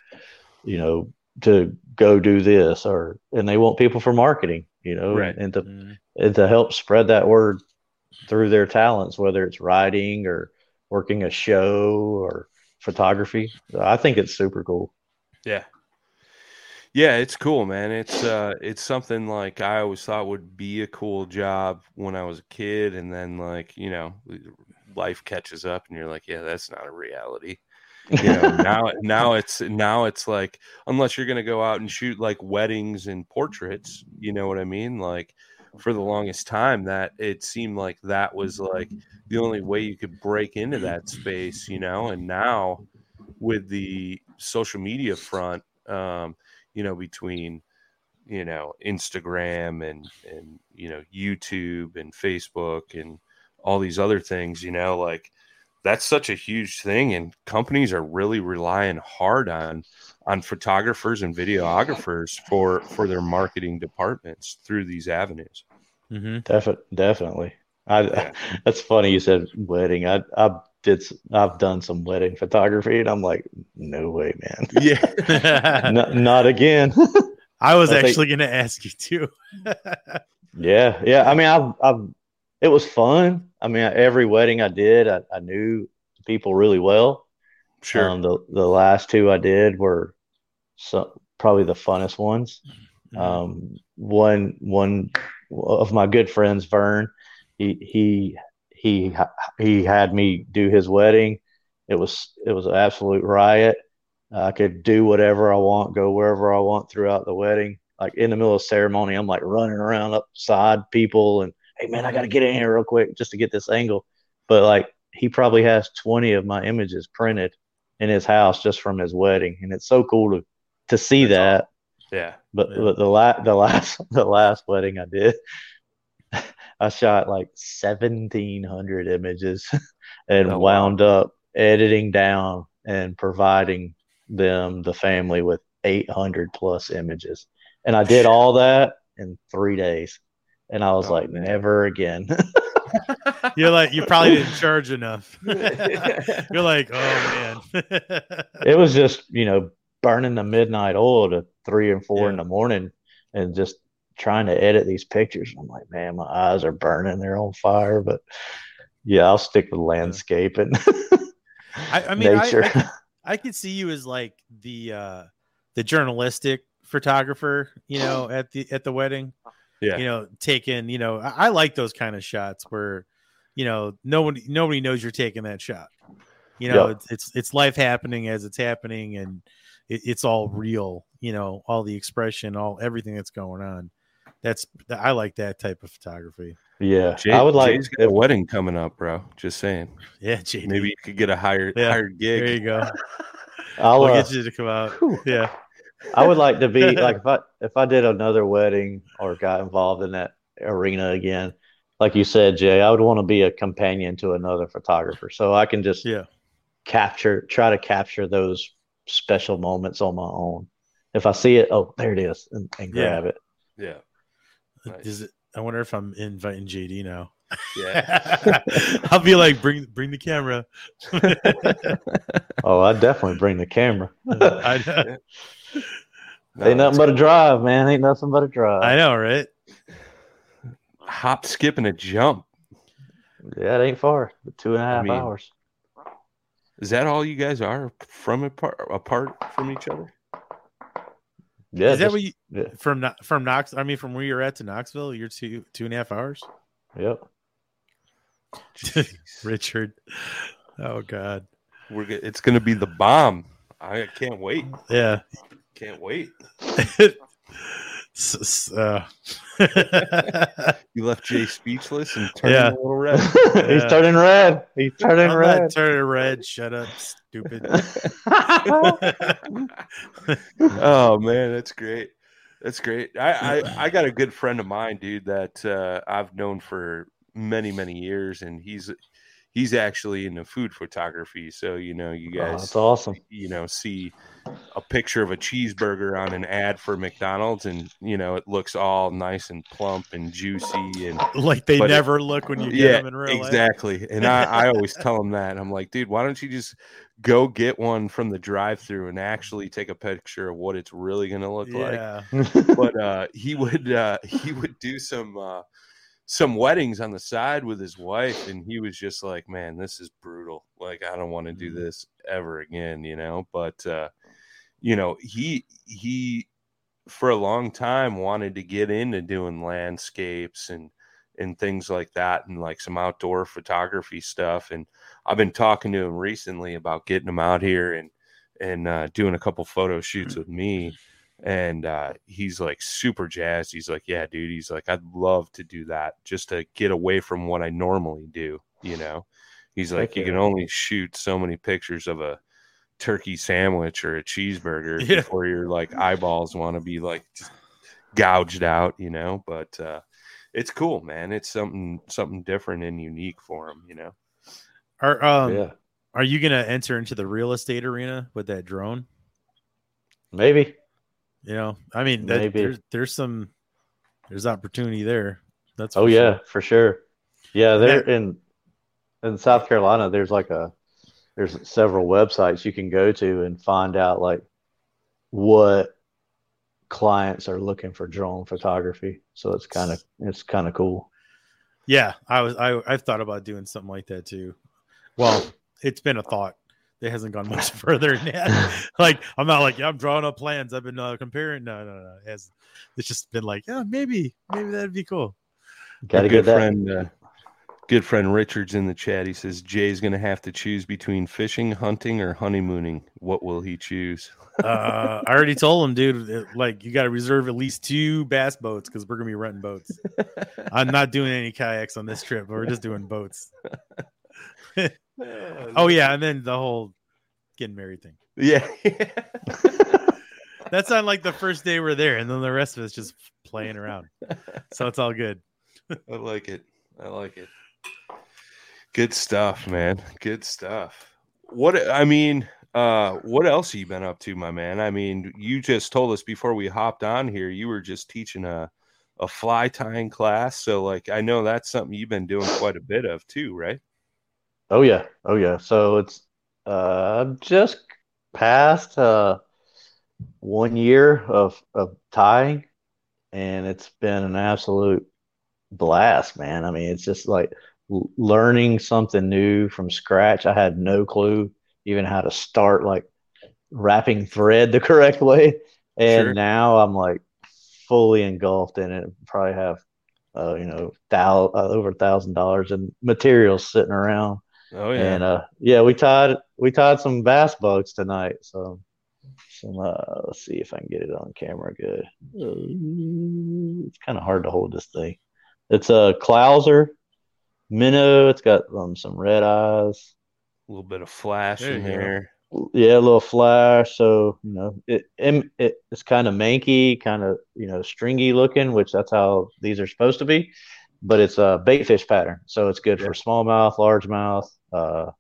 you know to go do this or and they want people for marketing you know right. and, to mm. and to help spread that word through their talents whether it's writing or working a show or photography. I think it's super cool. Yeah. Yeah it's cool man. It's uh it's something like i always thought would be a cool job when i was a kid. And then like you know life catches up and you're like, yeah, that's not a reality. You know, [LAUGHS] now now it's now it's like unless you're gonna go out and shoot like weddings and portraits, you know what I mean? Like for the longest time that it seemed like that was like the only way you could break into that space, you know, and now with the social media front, um, you know, between you know Instagram and and you know YouTube and Facebook and all these other things, you know, like that's such a huge thing and companies are really relying hard on on photographers and videographers for for their marketing departments through these avenues. Mm-hmm. definitely definitely. I, yeah. [LAUGHS] that's funny you said wedding. I i did i've done some wedding photography and i'm like no way man. [LAUGHS] Yeah. [LAUGHS] Not, not again. I was I actually think, gonna ask you too. Yeah yeah. I mean i've i've it was fun. I mean, every wedding I did, I, I knew people really well. Sure. Um, the the last two I did were so, probably the funnest ones. Mm-hmm. Um, one one of my good friends, Vern, he he he he had me do his wedding. It was it was an absolute riot. I could do whatever I want, go wherever I want throughout the wedding. Like in the middle of ceremony, I'm like running around upside people and hey man, I got to get in here real quick just to get this angle. But like he probably has 20 of my images printed in his house just from his wedding, and it's so cool to to see That's that. Awesome. Yeah. But, yeah. but the last the last [LAUGHS] the last wedding I did, [LAUGHS] I shot like 1700 images [LAUGHS] and oh, wound wow. up editing down and providing them the family with 800 plus images. And I did all that in 3 days. And I was oh, like, man. never again. [LAUGHS] You're like, you probably didn't [LAUGHS] charge enough. [LAUGHS] You're like, oh man. it was just, you know, burning the midnight oil to three and four yeah. in the morning and just trying to edit these pictures. I'm like, man, my eyes are burning. They're on fire. But yeah, I'll stick with landscape and I, I, mean, nature. I, I, I could see you as like the uh the journalistic photographer, you know, at the at the wedding yeah. you know taking you know I, I, like those kind of shots where you know nobody nobody knows you're taking that shot. You know yep. it's, it's, it's life happening as it's happening and it, it's all real you know all the expression all everything that's going on. That's i like that type of photography. Yeah Jay, i would like Jay's got a wedding coming up bro. Just saying. Yeah JD. maybe you could get a higher yeah, higher gig. There you go. I'll we'll uh, get you to come out. Whew. yeah I would like to be like if I if I did another wedding or got involved in that arena again, like you said, Jay, I would want to be a companion to another photographer, so I can just yeah capture try to capture those special moments on my own. If I see it, oh, there it is, and, and grab yeah. it. Yeah. Nice. Is it? I wonder if I'm inviting JD now. Yeah. [LAUGHS] I'll be like, bring bring the camera. oh, I definitely bring the camera. [LAUGHS] I [LAUGHS] know. No, Ain't nothing but a drive, man. Ain't nothing but a drive. I know, right? Hop, skip, and a jump. Yeah, it ain't far. Two and a half I mean, hours. Is that all you guys are from apart, apart from each other? Yeah. Is that what you yeah. from from Knox? I mean, from where you're at to Knoxville, you're two two and a half hours. Yep. [LAUGHS] Richard. Oh God. We're go- it's gonna be the bomb. I can't wait. Yeah. Can't wait. [LAUGHS] S- s- uh, [LAUGHS] You left Jay speechless and turned Yeah. a little red. He's Yeah. turning red. He's turning I'm red. not turning red. Shut up, stupid. oh man, that's great. That's great. I, I I got a good friend of mine, dude, that uh, I've known for many many years, and he's he's actually into food photography. So you know, you Oh, guys, that's awesome. you know, see a picture of a cheeseburger on an ad for McDonald's, and you know, it looks all nice and plump and juicy, and [LAUGHS] like they but it- never look when you get yeah, them in real life. exactly. And I, I [LAUGHS] always tell him that I'm like, dude, why don't you just go get one from the drive-through and actually take a picture of what it's really going to look Yeah. like? But [LAUGHS] uh, he would uh, he would do some uh, some weddings on the side with his wife, and he was just like, man, this is brutal. Like, I don't want to do this ever again, you know. But uh, you know, he he for a long time wanted to get into doing landscapes and and things like that and like some outdoor photography stuff and i've been talking to him recently about getting him out here and and uh, doing a couple photo shoots with me and uh, he's like super jazzed he's like yeah dude he's like i'd love to do that just to get away from what i normally do you know he's like Heck you yeah. can only shoot so many pictures of a turkey sandwich or a cheeseburger [LAUGHS] Yeah. before your like eyeballs want to be like gouged out you know but uh it's cool man it's something something different and unique for him you know Are um yeah, are you gonna enter into the real estate arena with that drone? maybe. You know, I mean, that, Maybe. there's there's some there's opportunity there. That's Oh for yeah, for sure. Yeah, they're that- in in South Carolina. There's like a there's several websites you can go to and find out like what clients are looking for drone photography. So it's kind of it's kind of cool. Yeah, I was I I've thought about doing something like that too. Well, it's been a thought. It hasn't gone much [LAUGHS] further than that. [LAUGHS] like I'm not like yeah, I'm drawing up plans. I've been uh, comparing. No, no, no. It has it's just been like yeah, maybe maybe that'd be cool. Got to Our get good that. friend uh, good friend richard's in the chat he says jay's gonna have to choose between fishing hunting or honeymooning what will he choose Uh, I already told him, dude. it- Like you got to reserve at least two bass boats because we're gonna be renting boats. [LAUGHS] I'm not doing any kayaks on this trip. But we're just doing boats. Oh yeah, and then the whole getting married thing. yeah. [LAUGHS] That's on like the first day we're there, and then the rest of it's just playing around. So it's all good. [LAUGHS] i like it. I like it. Good stuff man. Good stuff. What i mean uh what else have you been up to my man? I mean you just told us before we hopped on here you were just teaching a a fly tying class. So like i know that's something you've been doing quite a bit of too right Oh yeah, oh yeah. So it's uh just past uh one year of of tying, and it's been an absolute blast, man. I mean, it's just like learning something new from scratch. I had no clue even how to start like wrapping thread the [LAUGHS] correct way, and Sure. now I'm like fully engulfed in it. Probably have uh, you know, thou- uh, over a thousand dollars in materials sitting around. Oh yeah And uh, yeah, we tied we tied some bass bugs tonight. So some uh, let's see if I can get it on camera good. It's kind of hard to hold this thing. It's a Clouser minnow. It's got um, some red eyes. a little bit of flash There in you go. there Yeah, a little flash. So you know, it, it, it it's kind of manky, kind of you know stringy looking, which that's how these are supposed to be. But it's a bait fish pattern, so it's good for smallmouth, largemouth, uh,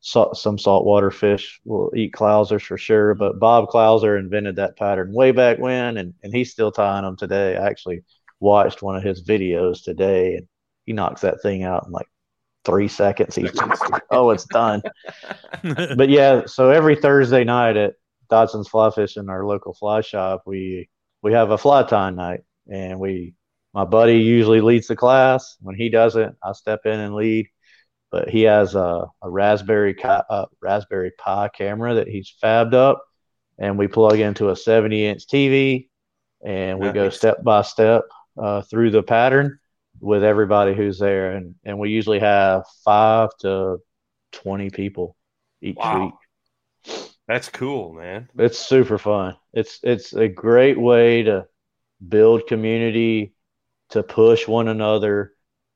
salt, some saltwater fish will eat Clousers for sure. But Bob Clouser invented that pattern way back when, and, and he's still tying them today. I actually watched one of his videos today, and he knocks that thing out in like three seconds. He's [LAUGHS] oh, it's done [LAUGHS] but yeah, so every Thursday night at Dodson's Fly Fishing, our local fly shop, we we have a fly tying night, and we my buddy usually leads the class. When he doesn't, I step in and lead. But he has a, a Raspberry Pi, uh, Raspberry Pi camera that he's fabbed up, and we plug into a 70 inch TV, and we go step by step uh, through the pattern, with everybody who's there, and and we usually have five to twenty people each Wow. week. That's cool, man. It's super fun. It's it's a great way to build community, to push one another,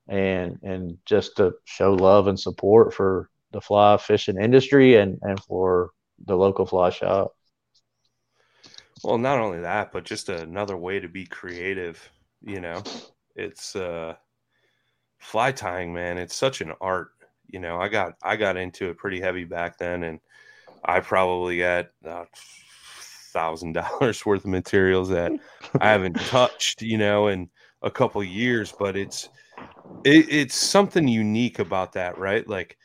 and and just to show love and support for the fly fishing industry and and for the local fly shop. Well, not only that, but just another way to be creative. You know, it's uh, fly tying, man. It's such an art. You know, I got I got into it pretty heavy back then, and I probably got thousand dollars [LAUGHS] worth of materials that I haven't touched. You know, in a couple years, but it's it, it's something unique about that, right? Like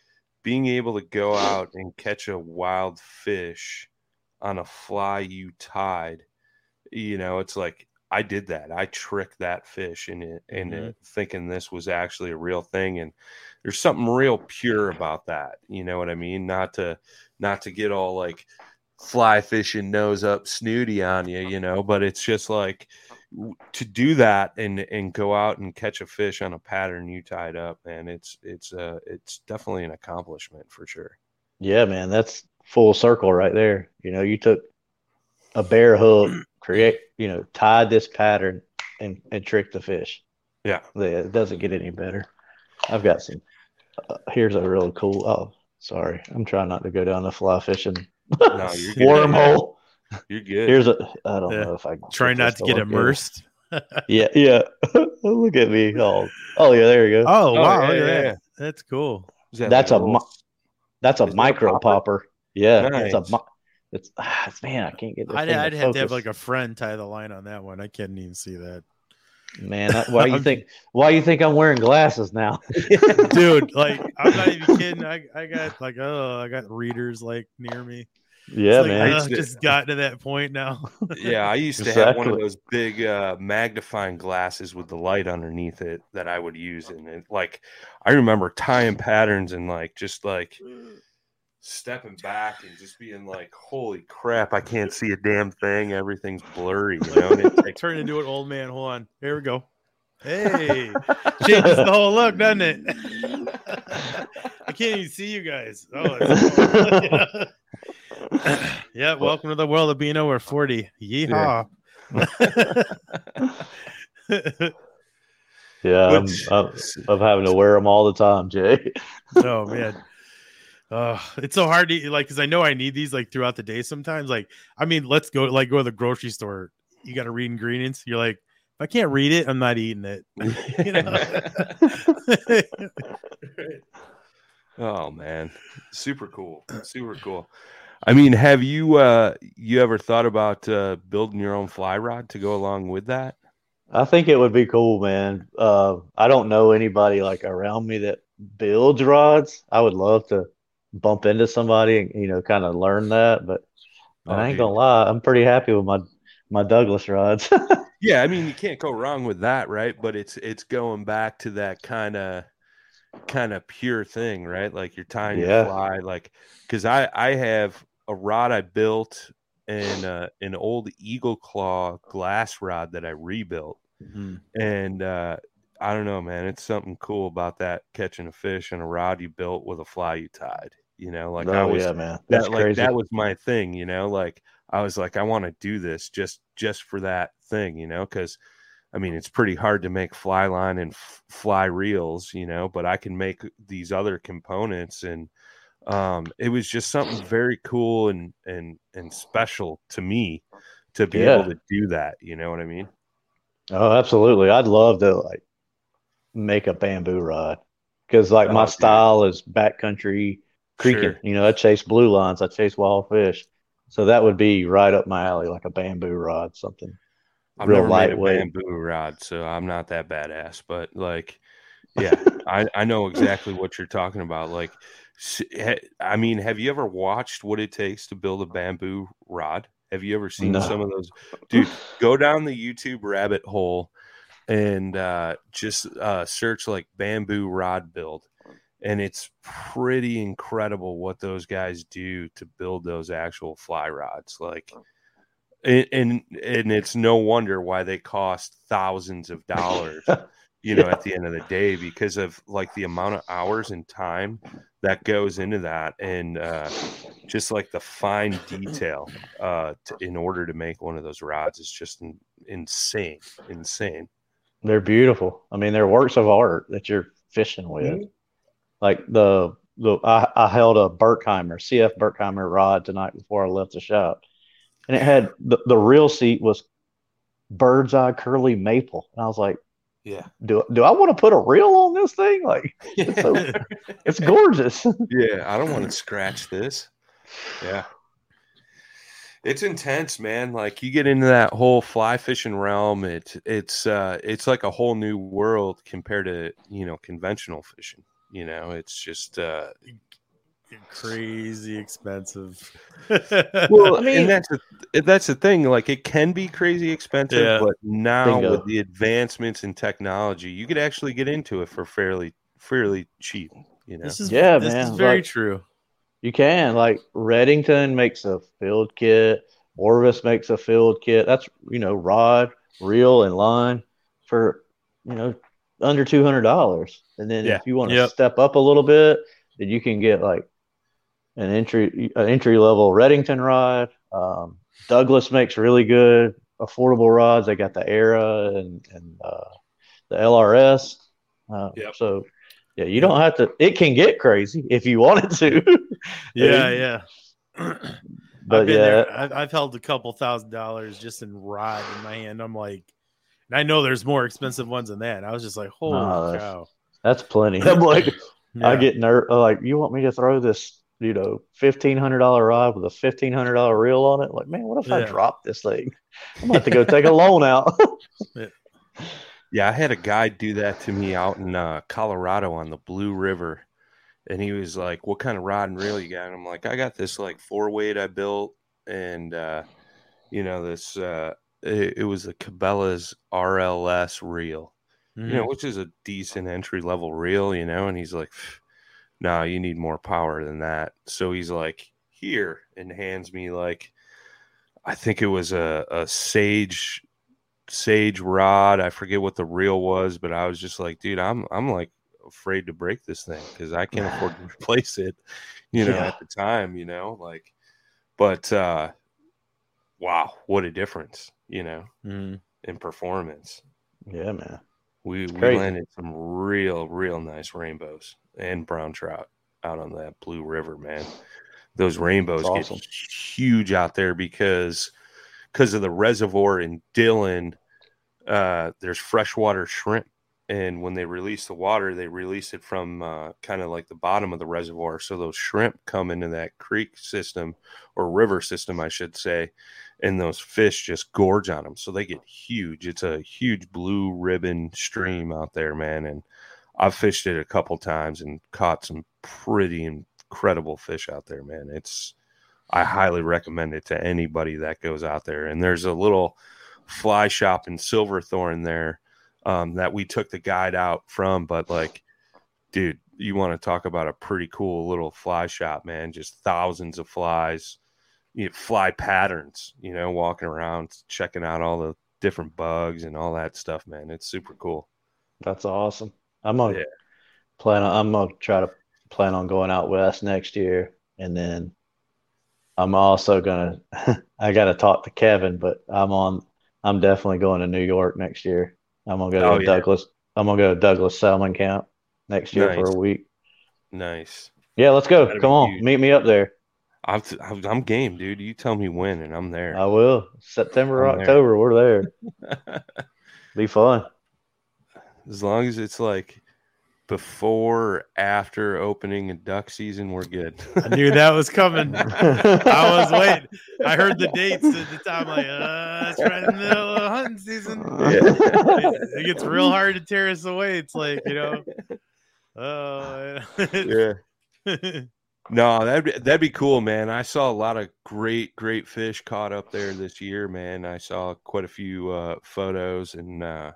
being able to go out and catch a wild fish on a fly you tied you know it's like i did that i tricked that fish into, into Mhm. thinking this was actually a real thing and there's something real pure about that you know what i mean not to not to get all like fly fishing nose up snooty on you you know but it's just like to do that and and go out and catch a fish on a pattern you tied up and it's it's uh it's definitely an accomplishment for sure Yeah, man, that's full circle right there. You know, you took a bare hook, [CLEARS THROAT] create, you know, tied this pattern and and tricked the fish. Yeah. It doesn't get any better. I've got some. Uh, here's a really cool. Oh, sorry, I'm trying not to go down the fly fishing No, [LAUGHS] wormhole. You're good. Here's a. I don't Yeah. know if I Try not to get immersed. [LAUGHS] Yeah, yeah. [LAUGHS] Look at me. Oh, oh yeah. There you go. Oh, wow, yeah, yeah, yeah. That's cool. That That's like a little- that's a is that a micro popper? popper. Yeah, it's a Nice. it's ah, man. I can't get. I'd, I'd have to have like a friend tie the line on that one. I can't even see that. Man, that- why [LAUGHS] you think why you think I'm wearing glasses now? Dude, like I'm not even kidding. I, I got like oh I got readers like near me. Yeah, It's like, man. uh, just got to that point now. [LAUGHS] yeah, I used to have one of those big uh, magnifying glasses with the light underneath it that I would use, and it, like I remember tying patterns and like just like stepping back and just being like, "Holy crap! I can't see a damn thing. Everything's blurry." You know, and it [LAUGHS] takes Turn into an old man. Hold on. Here we go. Hey, [LAUGHS] changes the whole look, doesn't it? I can't even see you guys. Oh, it's yeah. Welcome to the world of being over forty. Yeehaw! Yeah, [LAUGHS] I'm, I'm, I'm having to wear them all the time, Jay. [LAUGHS] oh man. Uh, it's so hard to like because I know I need these like throughout the day sometimes. Like, I mean, let's go like go to the grocery store. You got to read ingredients. You're like, if I can't read it, I'm not eating it. [LAUGHS] you know? Oh man, super cool, super cool. I mean, have you uh you ever thought about uh building your own fly rod to go along with that? I think it would be cool, man. Uh, I don't know anybody like around me that builds rods. I would love to bump into somebody and you know kind of learn that, but Oh, I ain't dude. gonna lie, I'm pretty happy with my my Douglas rods. [LAUGHS] Yeah, I mean, you can't go wrong with that, right? But it's it's going back to that kind of kind of pure thing, right? Like you're tying Yeah. your fly, like because I I have a rod I built and uh, an old eagle claw glass rod that I rebuilt, Mhm. and uh, I don't know, man, it's something cool about that catching a fish and a rod you built with a fly you tied. You know, like I oh was yeah, man, that's that like crazy. that was my thing you know like i was like i want to do this just just for that thing you know because i mean it's pretty hard to make fly line and f- fly reels you know but i can make these other components and um it was just something very cool and and and special to me to be Yeah. able to do that you know what i mean Oh, absolutely. I'd love to like make a bamboo rod because like Oh, my dude. style is backcountry creeking. Sure. You know, I chase blue lines, I chase wild fish. So that would be right up my alley, like a bamboo rod, something I've real never made a lightweight. bamboo rod, so I'm not that badass. But like, yeah, [LAUGHS] I I know exactly what you're talking about. Like, I mean, have you ever watched what it takes to build a bamboo rod? Have you ever seen No. some of those? Dude, [LAUGHS] go down the YouTube rabbit hole and uh, just uh, search like bamboo rod build. And it's pretty incredible what those guys do to build those actual fly rods. Like, and and, and it's no wonder why they cost thousands of dollars [LAUGHS] you know, at the end of the day because of like the amount of hours and time that goes into that and uh, just like the fine detail uh, to, in order to make one of those rods is just in, insane, insane. They're beautiful. I mean, they're works of art that you're fishing with. Mm-hmm. Like the the I, I held a Burkheimer CF Burkheimer rod tonight before I left the shop, and it had the, the reel seat was bird's eye curly maple, and I was like, Yeah. do do I want to put a reel on this thing? Like, it's, so, [LAUGHS] it's gorgeous. Yeah, I don't want to scratch this. Yeah. It's intense, man. Like you get into that whole fly fishing realm, it's it's uh it's like a whole new world compared to, you know, conventional fishing. You know, it's just uh crazy expensive. well, [LAUGHS] I mean, and that's the, that's the thing. Like, it can be crazy expensive, Yeah. but now Bingo. with the advancements in technology, you could actually get into it for fairly fairly cheap. You know, This is Yeah, this man, is very like- true. You can like Redington makes a field kit. Orvis makes a field kit. That's you know rod, reel, and line for you know under two hundred dollars. And then Yeah. if you want to Yep. step up a little bit, then you can get like an entry an entry level Redington rod. Um, Douglas makes really good affordable rods. They got the Era and and uh, the LRS. Uh, Yep. So yeah, you don't have to. It can get crazy if you wanted to. [LAUGHS] Yeah, And- yeah. [CLEARS THROAT] But I've been yeah, there. I've, I've held a couple thousand dollars just in rod in my hand. I'm like, and I know there's more expensive ones than that. And I was just like, holy that's- cow! That's plenty. [LAUGHS] I'm like, I get nervous. Like, you want me to throw this, you know, fifteen hundred dollar rod with a fifteen hundred dollar reel on it? Like, man, what if I drop this thing? I'm gonna have to go take a loan out. [LAUGHS] Yeah, I had a guy do that to me out in uh, Colorado on the Blue River, and he was like, "What kind of rod and reel you got?" And I'm like, "I got this like four weight I built, and uh, you know this. Uh, it, it was a Cabela's RLS reel, you know, which is a decent entry level reel, you know." And he's like, "No, you need more power than that." So he's like, "Here," and hands me like, I think it was a a Sage sage rod. I forget what the reel was, but I was just like, dude, I'm I'm like afraid to break this thing because I can't afford to [LAUGHS] replace it, you know, Yeah. at the time, you know, like but uh wow, what a difference, you know, Mhm. in performance. yeah, man. We we landed some real, real nice rainbows and brown trout out on that blue river, man. Those rainbows That's get huge out there because because of the reservoir in Dillon, uh, there's freshwater shrimp. And when they release the water, they release it from uh, kind of like the bottom of the reservoir. So those shrimp come into that creek system or river system, I should say, and those fish just gorge on them. So they get huge. It's a huge blue ribbon stream out there, man. And I've fished it a couple times and caught some pretty incredible fish out there, man. It's I highly recommend it to anybody that goes out there. And there's a little fly shop in Silverthorne there um, that we took the guide out from. But like, dude, you want to talk about a pretty cool little fly shop, man? Just thousands of flies, you know, fly patterns. You know, walking around checking out all the different bugs and all that stuff, man. It's super cool. That's awesome. I'm gonna Yeah. plan on. I'm gonna try to plan on going out west next year, and then I'm also gonna. [LAUGHS] I got to talk to Kevin, but I'm on. I'm definitely going to New York next year. I'm gonna go Oh, to yeah. Douglas. I'm gonna go to Douglas Salmon Camp next year for a week. Nice. Yeah, let's go. That'd Come on, huge. meet me up there. I'm, I'm I'm game, dude. You tell me when, and I'm there. I will. September, I'm there. October, we're there. [LAUGHS] Be fun. as long as it's like before or after opening and duck season, we're good. I knew that was coming. I was [LAUGHS] waiting. I heard the dates at the time. Like, uh, it's right in the middle of hunting season. It, [LAUGHS] it gets real hard to tear us away. It's like you know, oh yeah. No, that'd be, that'd be cool, man. I saw a lot of great, great fish caught up there this year, man. I saw quite a few uh, photos, and uh,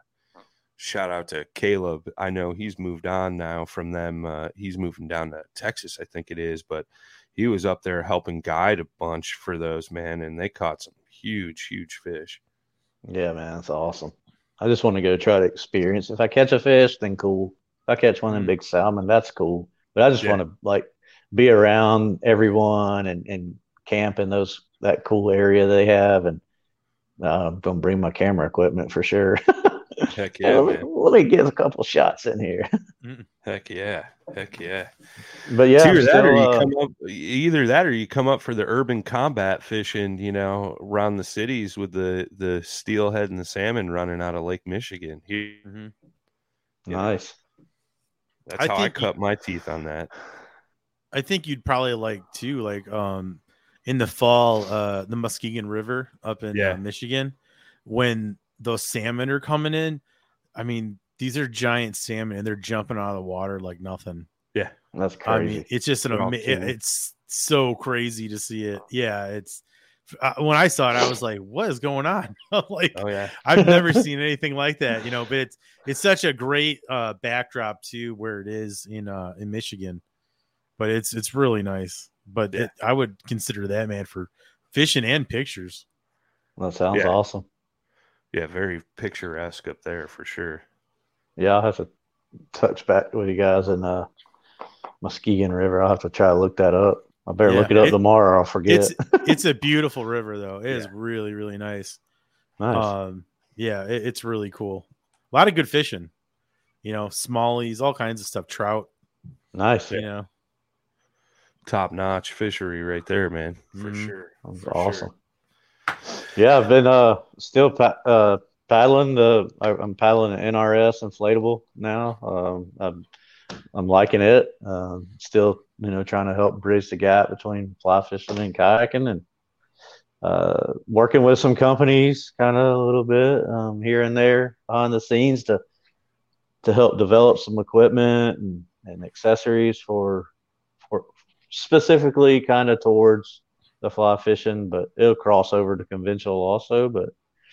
shout out to Caleb. I know he's moved on now from them. Uh, he's moving down to Texas, I think it is, but he was up there helping guide a bunch for those, man, and they caught some huge, huge fish. Yeah, man, that's awesome. I just want to go try to experience. If I catch a fish, then cool. If I catch one of them big salmon, that's cool. But I just Yeah. want to like be around everyone and, and camp in those that cool area they have. And uh, I'm gonna bring my camera equipment for sure. [LAUGHS] Heck [LAUGHS] yeah, let, man. me, let me get a couple shots in here. [LAUGHS] Heck yeah. Heck yeah. But yeah, It's I'm either that or you uh, come up either that or you come up for the urban combat fishing, you know, around the cities with the the steelhead and the salmon running out of Lake Michigan. Here, you know, nice. that's I how I think you- cut my teeth on that. I think you'd probably like too, like um in the fall, uh the Muskegon River up in Yeah. uh, Michigan, when those salmon are coming in. I mean, these are giant salmon and they're jumping out of the water like nothing. Yeah, that's I crazy. mean, it's just an They're ama- it- it's so crazy to see it. Yeah, it's uh, when I saw it, I was like, "What is going on?" [LAUGHS] like, Oh yeah. I've never [LAUGHS] seen anything like that, you know. But it's it's such a great uh, backdrop to where it is in uh, in Michigan. But it's it's really nice. But it, I would consider that man for fishing and pictures. that sounds Yeah. awesome. Yeah, very picturesque up there for sure. Yeah, I'll have to touch back with you guys in uh Muskegon River. I'll have to try to look that up. I better look it up it- tomorrow I'll forget. It's [LAUGHS] it's a beautiful river though. It is really really nice. Nice. Um, yeah, it, it's really cool. A lot of good fishing. You know, smallies, all kinds of stuff. Trout. nice. You know, Top notch fishery right there, man. For Mhm. sure. For awesome. sure. Yeah, I've been uh still pa- uh paddling the I, I'm paddling an NRS inflatable now. Um, I'm I'm liking it. Um, still you know trying to help bridge the gap between fly fishing and kayaking and uh working with some companies kind of a little bit um here and there behind the scenes to to help develop some equipment and, and accessories for specifically kind of towards the fly fishing, but it'll cross over to conventional also. But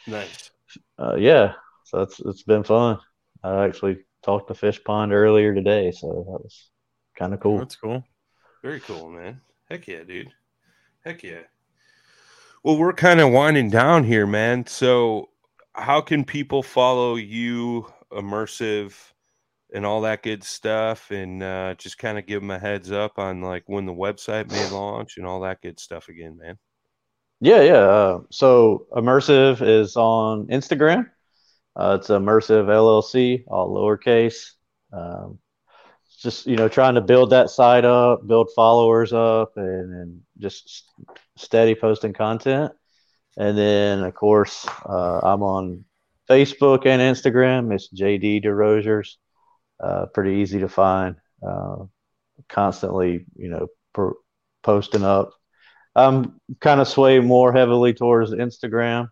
Nice. uh, yeah, so it's it's been fun. I actually talked to Fish Pond earlier today, so that was kind of cool. that's cool. Very cool, man. Heck yeah, dude. Heck yeah. Well, we're kind of winding down here, man. So, how can people follow you, immersive, and all that good stuff, and uh, just kind of give them a heads up on like when the website may launch and all that good stuff again, man? Yeah, yeah. Uh, so Immersive is on Instagram. Uh, it's Immersive LLC, all lowercase. Um, just you know trying to build that site up, build followers up, and, and just steady posting content. And then of course uh, I'm on Facebook and Instagram. It's JD DeRosiers. Uh, pretty easy to find. Uh, constantly, you know, per- posting up I'm kind of sway more heavily towards Instagram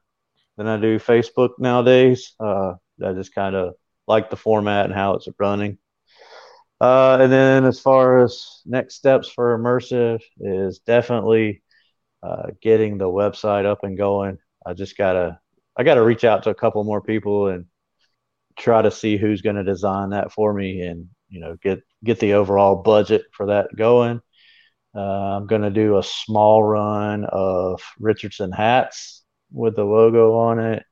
than I do Facebook nowadays. Uh, I just kind of like the format and how it's running. Uh, and then as far as next steps for immersive is definitely uh, getting the website up and going. I just gotta I gotta reach out to a couple more people and try to see who's going to design that for me and you know get get the overall budget for that going. Uh, I'm going to do a small run of Richardson hats with the logo on it,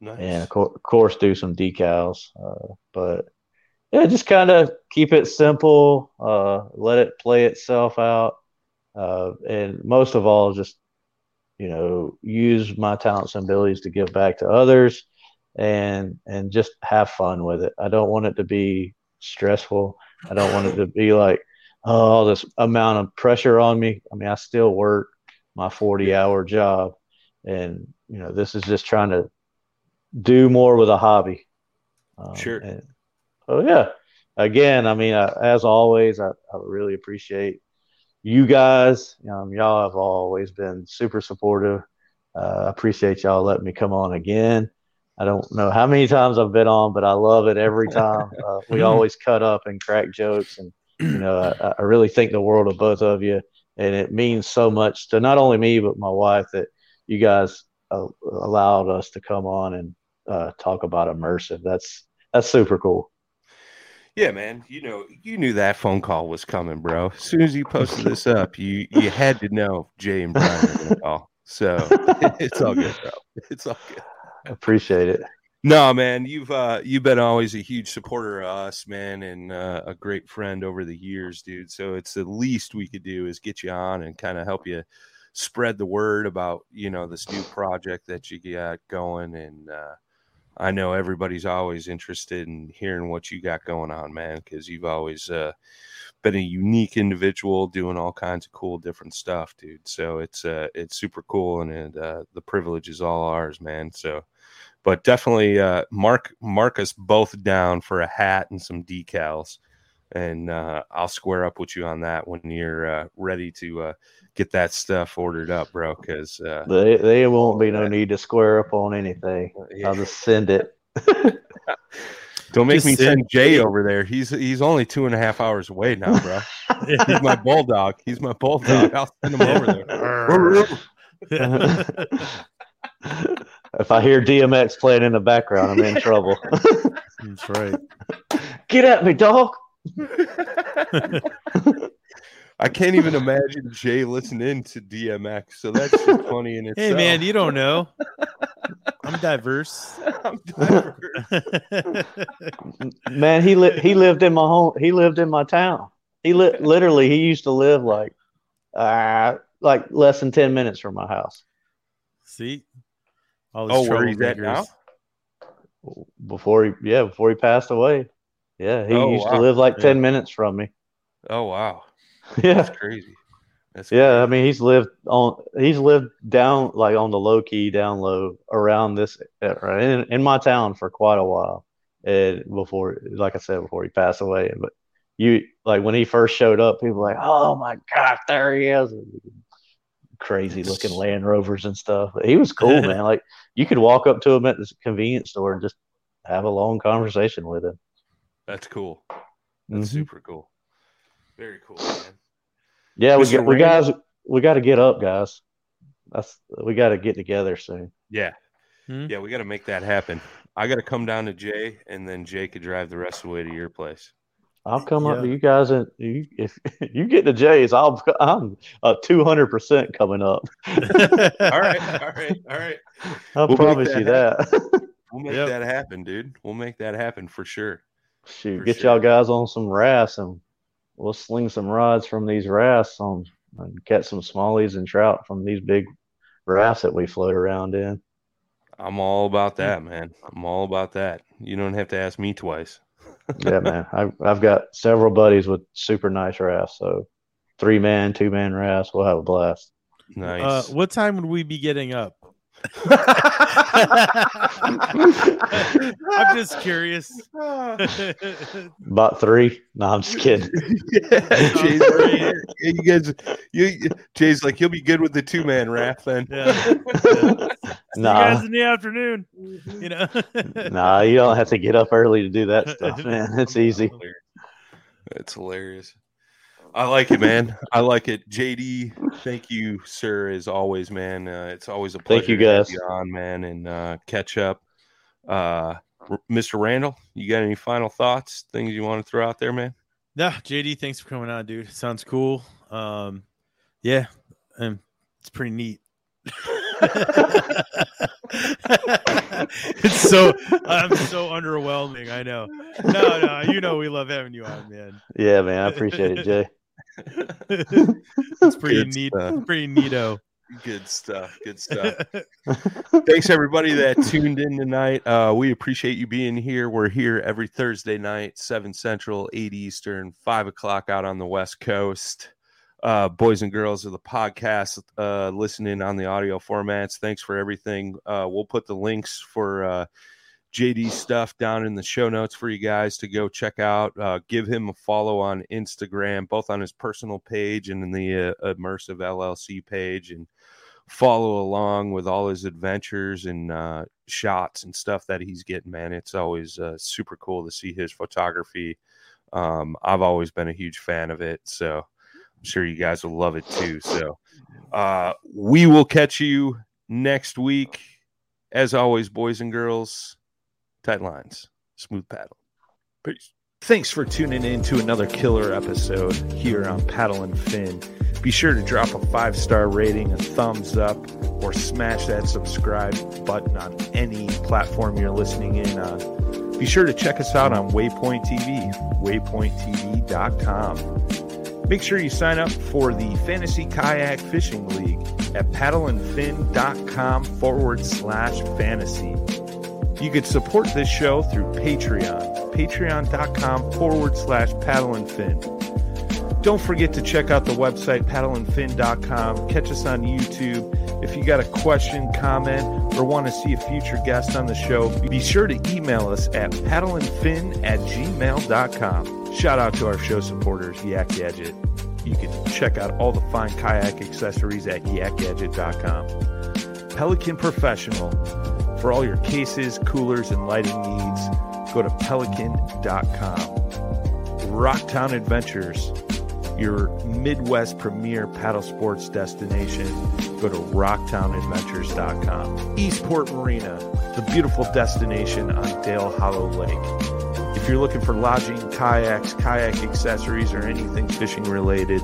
Nice. and of, cour- of course do some decals. Uh, but yeah, just kind of keep it simple. Uh, let it play itself out, uh, and most of all, just you know, use my talents and abilities to give back to others, and and just have fun with it. I don't want it to be stressful. I don't want it to be like oh, this amount of pressure on me. I mean, I still work my 40 hour job and, you know, this is just trying to do more with a hobby. Um, Sure. And, oh yeah. Again, I mean, I, as always, I, I really appreciate you guys. Um, y'all have always been super supportive. Uh, I appreciate y'all letting me come on again. I don't know how many times I've been on, but I love it every [LAUGHS] time. Uh, we always cut up and crack jokes and you know, I, I really think the world of both of you, and it means so much to not only me but my wife that you guys uh, allowed us to come on and uh, talk about immersive. That's that's super cool. Yeah, man. You know, you knew that phone call was coming, bro. As soon as you posted this up, you you had to know Jay and Brian were gonna [LAUGHS] call. So [LAUGHS] it's all good, bro. It's all good. Appreciate it. No, man, you've uh you've been always a huge supporter of us, man, and uh, a great friend over the years, dude. So it's the least we could do is get you on and kind of help you spread the word about you know this new project that you got going and uh I know everybody's always interested in hearing what you got going on, man, because you've always uh, been a unique individual doing all kinds of cool, different stuff, dude. So it's uh, it's super cool, and uh, the privilege is all ours, man. So, but definitely uh, mark mark us both down for a hat and some decals, and uh, I'll square up with you on that when you're uh, ready to uh, get that stuff ordered up, bro. Because uh, They, there won't be no need to square up on anything. [LAUGHS] I'll just send it. [LAUGHS] Don't make Just me send send Jay over there. He's he's only two and a half hours away now, bro. [LAUGHS] he's my bulldog. He's my bulldog. I'll send him over there. If I hear DMX playing in the background, I'm in trouble. [LAUGHS] That's right. Get at me, dog. [LAUGHS] I can't even imagine Jay listening to DMX. So that's [LAUGHS] funny in itself. Hey man, you don't know. I'm diverse. I'm diverse. Man, he li- he lived in my home. He lived in my town. He li- literally he used to live like uh like less than ten minutes from my house. See? All Oh, where he's at now? Before he yeah before he passed away. Yeah, he Oh, used wow. to live like ten minutes from me. Oh wow, [LAUGHS] Yeah, that's crazy. That's yeah. I mean, he's lived on. He's lived down like on the low key, down low around this uh, in, in my town for quite a while. And before, like I said, before he passed away, but you like when he first showed up, people were like, "Oh my god, there he is!" Crazy looking Land Rovers and stuff. He was cool, [LAUGHS] man. Like you could walk up to him at this convenience store and just have a long conversation with him. That's cool. That's Mhm. super cool. Very cool, man. Yeah, we Mr. got, we Randall? guys, we got to get up, guys. That's we got to get together soon. Yeah. Hmm? Yeah, we got to make that happen. I got to come down to Jay, and then Jay could drive the rest of the way to your place. I'll come up Yeah. to you guys and you, if [LAUGHS] you get the Jay's, I'll I'm a two hundred percent coming up. [LAUGHS] All right, all right, all right. I We'll promise that you that. [LAUGHS] We'll make Yep. that happen, dude. We'll make that happen for sure. Shoot, For get sure. y'all guys on some rafts and we'll sling some rods from these rafts on and catch some smallies and trout from these big rafts that we float around in. I'm all about hmm. that, man. I'm all about that. You don't have to ask me twice. Yeah, man. I've, I've got several buddies with super nice rafts. So three man, two man rafts, we'll have a blast. Uh, Nice. what time would we be getting up? I'm just curious. [LAUGHS] About three. No, I'm just kidding. [LAUGHS] yeah, Jay's like, yeah, you guys, you, Jay's like, he'll be good with the two man raft then. Yeah. [LAUGHS] See you guys in the afternoon. You know. Nah, you don't have to get up early to do that stuff, man. It's easy. It's hilarious. I like it, man. I like it. JD, thank you, sir, as always, man. Uh, it's always a pleasure Thank you, to have guys. you on, man, and uh, catch up. Uh, R- Mr. Randall, you got any final thoughts, things you want to throw out there, man? Yeah, JD, thanks for coming on, dude. Sounds cool. Um, yeah, um, it's pretty neat. [LAUGHS] it's so I'm so underwhelming. I know. No, no, you know we love having you on, man. Yeah, man. I appreciate it, Jay. [LAUGHS] [LAUGHS] it's pretty Good neat. stuff. Pretty neato. Good stuff. Good [LAUGHS] stuff. Thanks everybody that tuned in tonight. Uh, we appreciate you being here. We're here every Thursday night, seven Central, eight Eastern, five o'clock out on the West Coast. Uh, boys and girls of the podcast, uh, listening on the audio formats. Thanks for everything. Uh, we'll put the links for uh, JD stuff down in the show notes for you guys to go check out. Uh, give him a follow on Instagram, both on his personal page and in the uh, Immersive LLC page, and follow along with all his adventures and uh, shots and stuff that he's getting. Man, it's always uh, super cool to see his photography. Um, I've always been a huge fan of it, so I'm sure you guys will love it too. So uh, we will catch you next week. As always, boys and girls, tight lines, smooth paddle. Peace. Thanks for tuning in to another killer episode here on Paddle and Fin. Be sure to drop a five star rating, a thumbs up, or smash that subscribe button on any platform you're listening in on. Be sure to check us out on Waypoint TV, waypointtv.com. Make sure you sign up for the Fantasy Kayak Fishing League at paddleandfin.com forward slash fantasy. You could support this show through Patreon, patreon.com forward slash paddle and fin. Don't forget to check out the website, paddleandfin.com. Catch us on YouTube. If you got a question, comment, or want to see a future guest on the show, be sure to email us at paddleandfin at gmail.com. Shout out to our show supporters, Yak Gadget. You can check out all the fine kayak accessories at yakgadget.com. Pelican Professional. For all your cases, coolers, and lighting needs, go to pelican.com. Rocktown Adventures your Midwest premier paddle sports destination, go to rocktownadventures.com. Eastport Marina, the beautiful destination on Dale Hollow Lake. If you're looking for lodging, kayaks, kayak accessories, or anything fishing related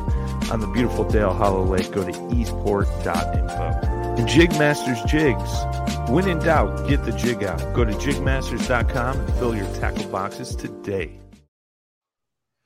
on the beautiful Dale Hollow Lake, go to eastport.info. And Jigmasters Jigs. When in doubt, get the jig out. Go to jigmasters.com and fill your tackle boxes today.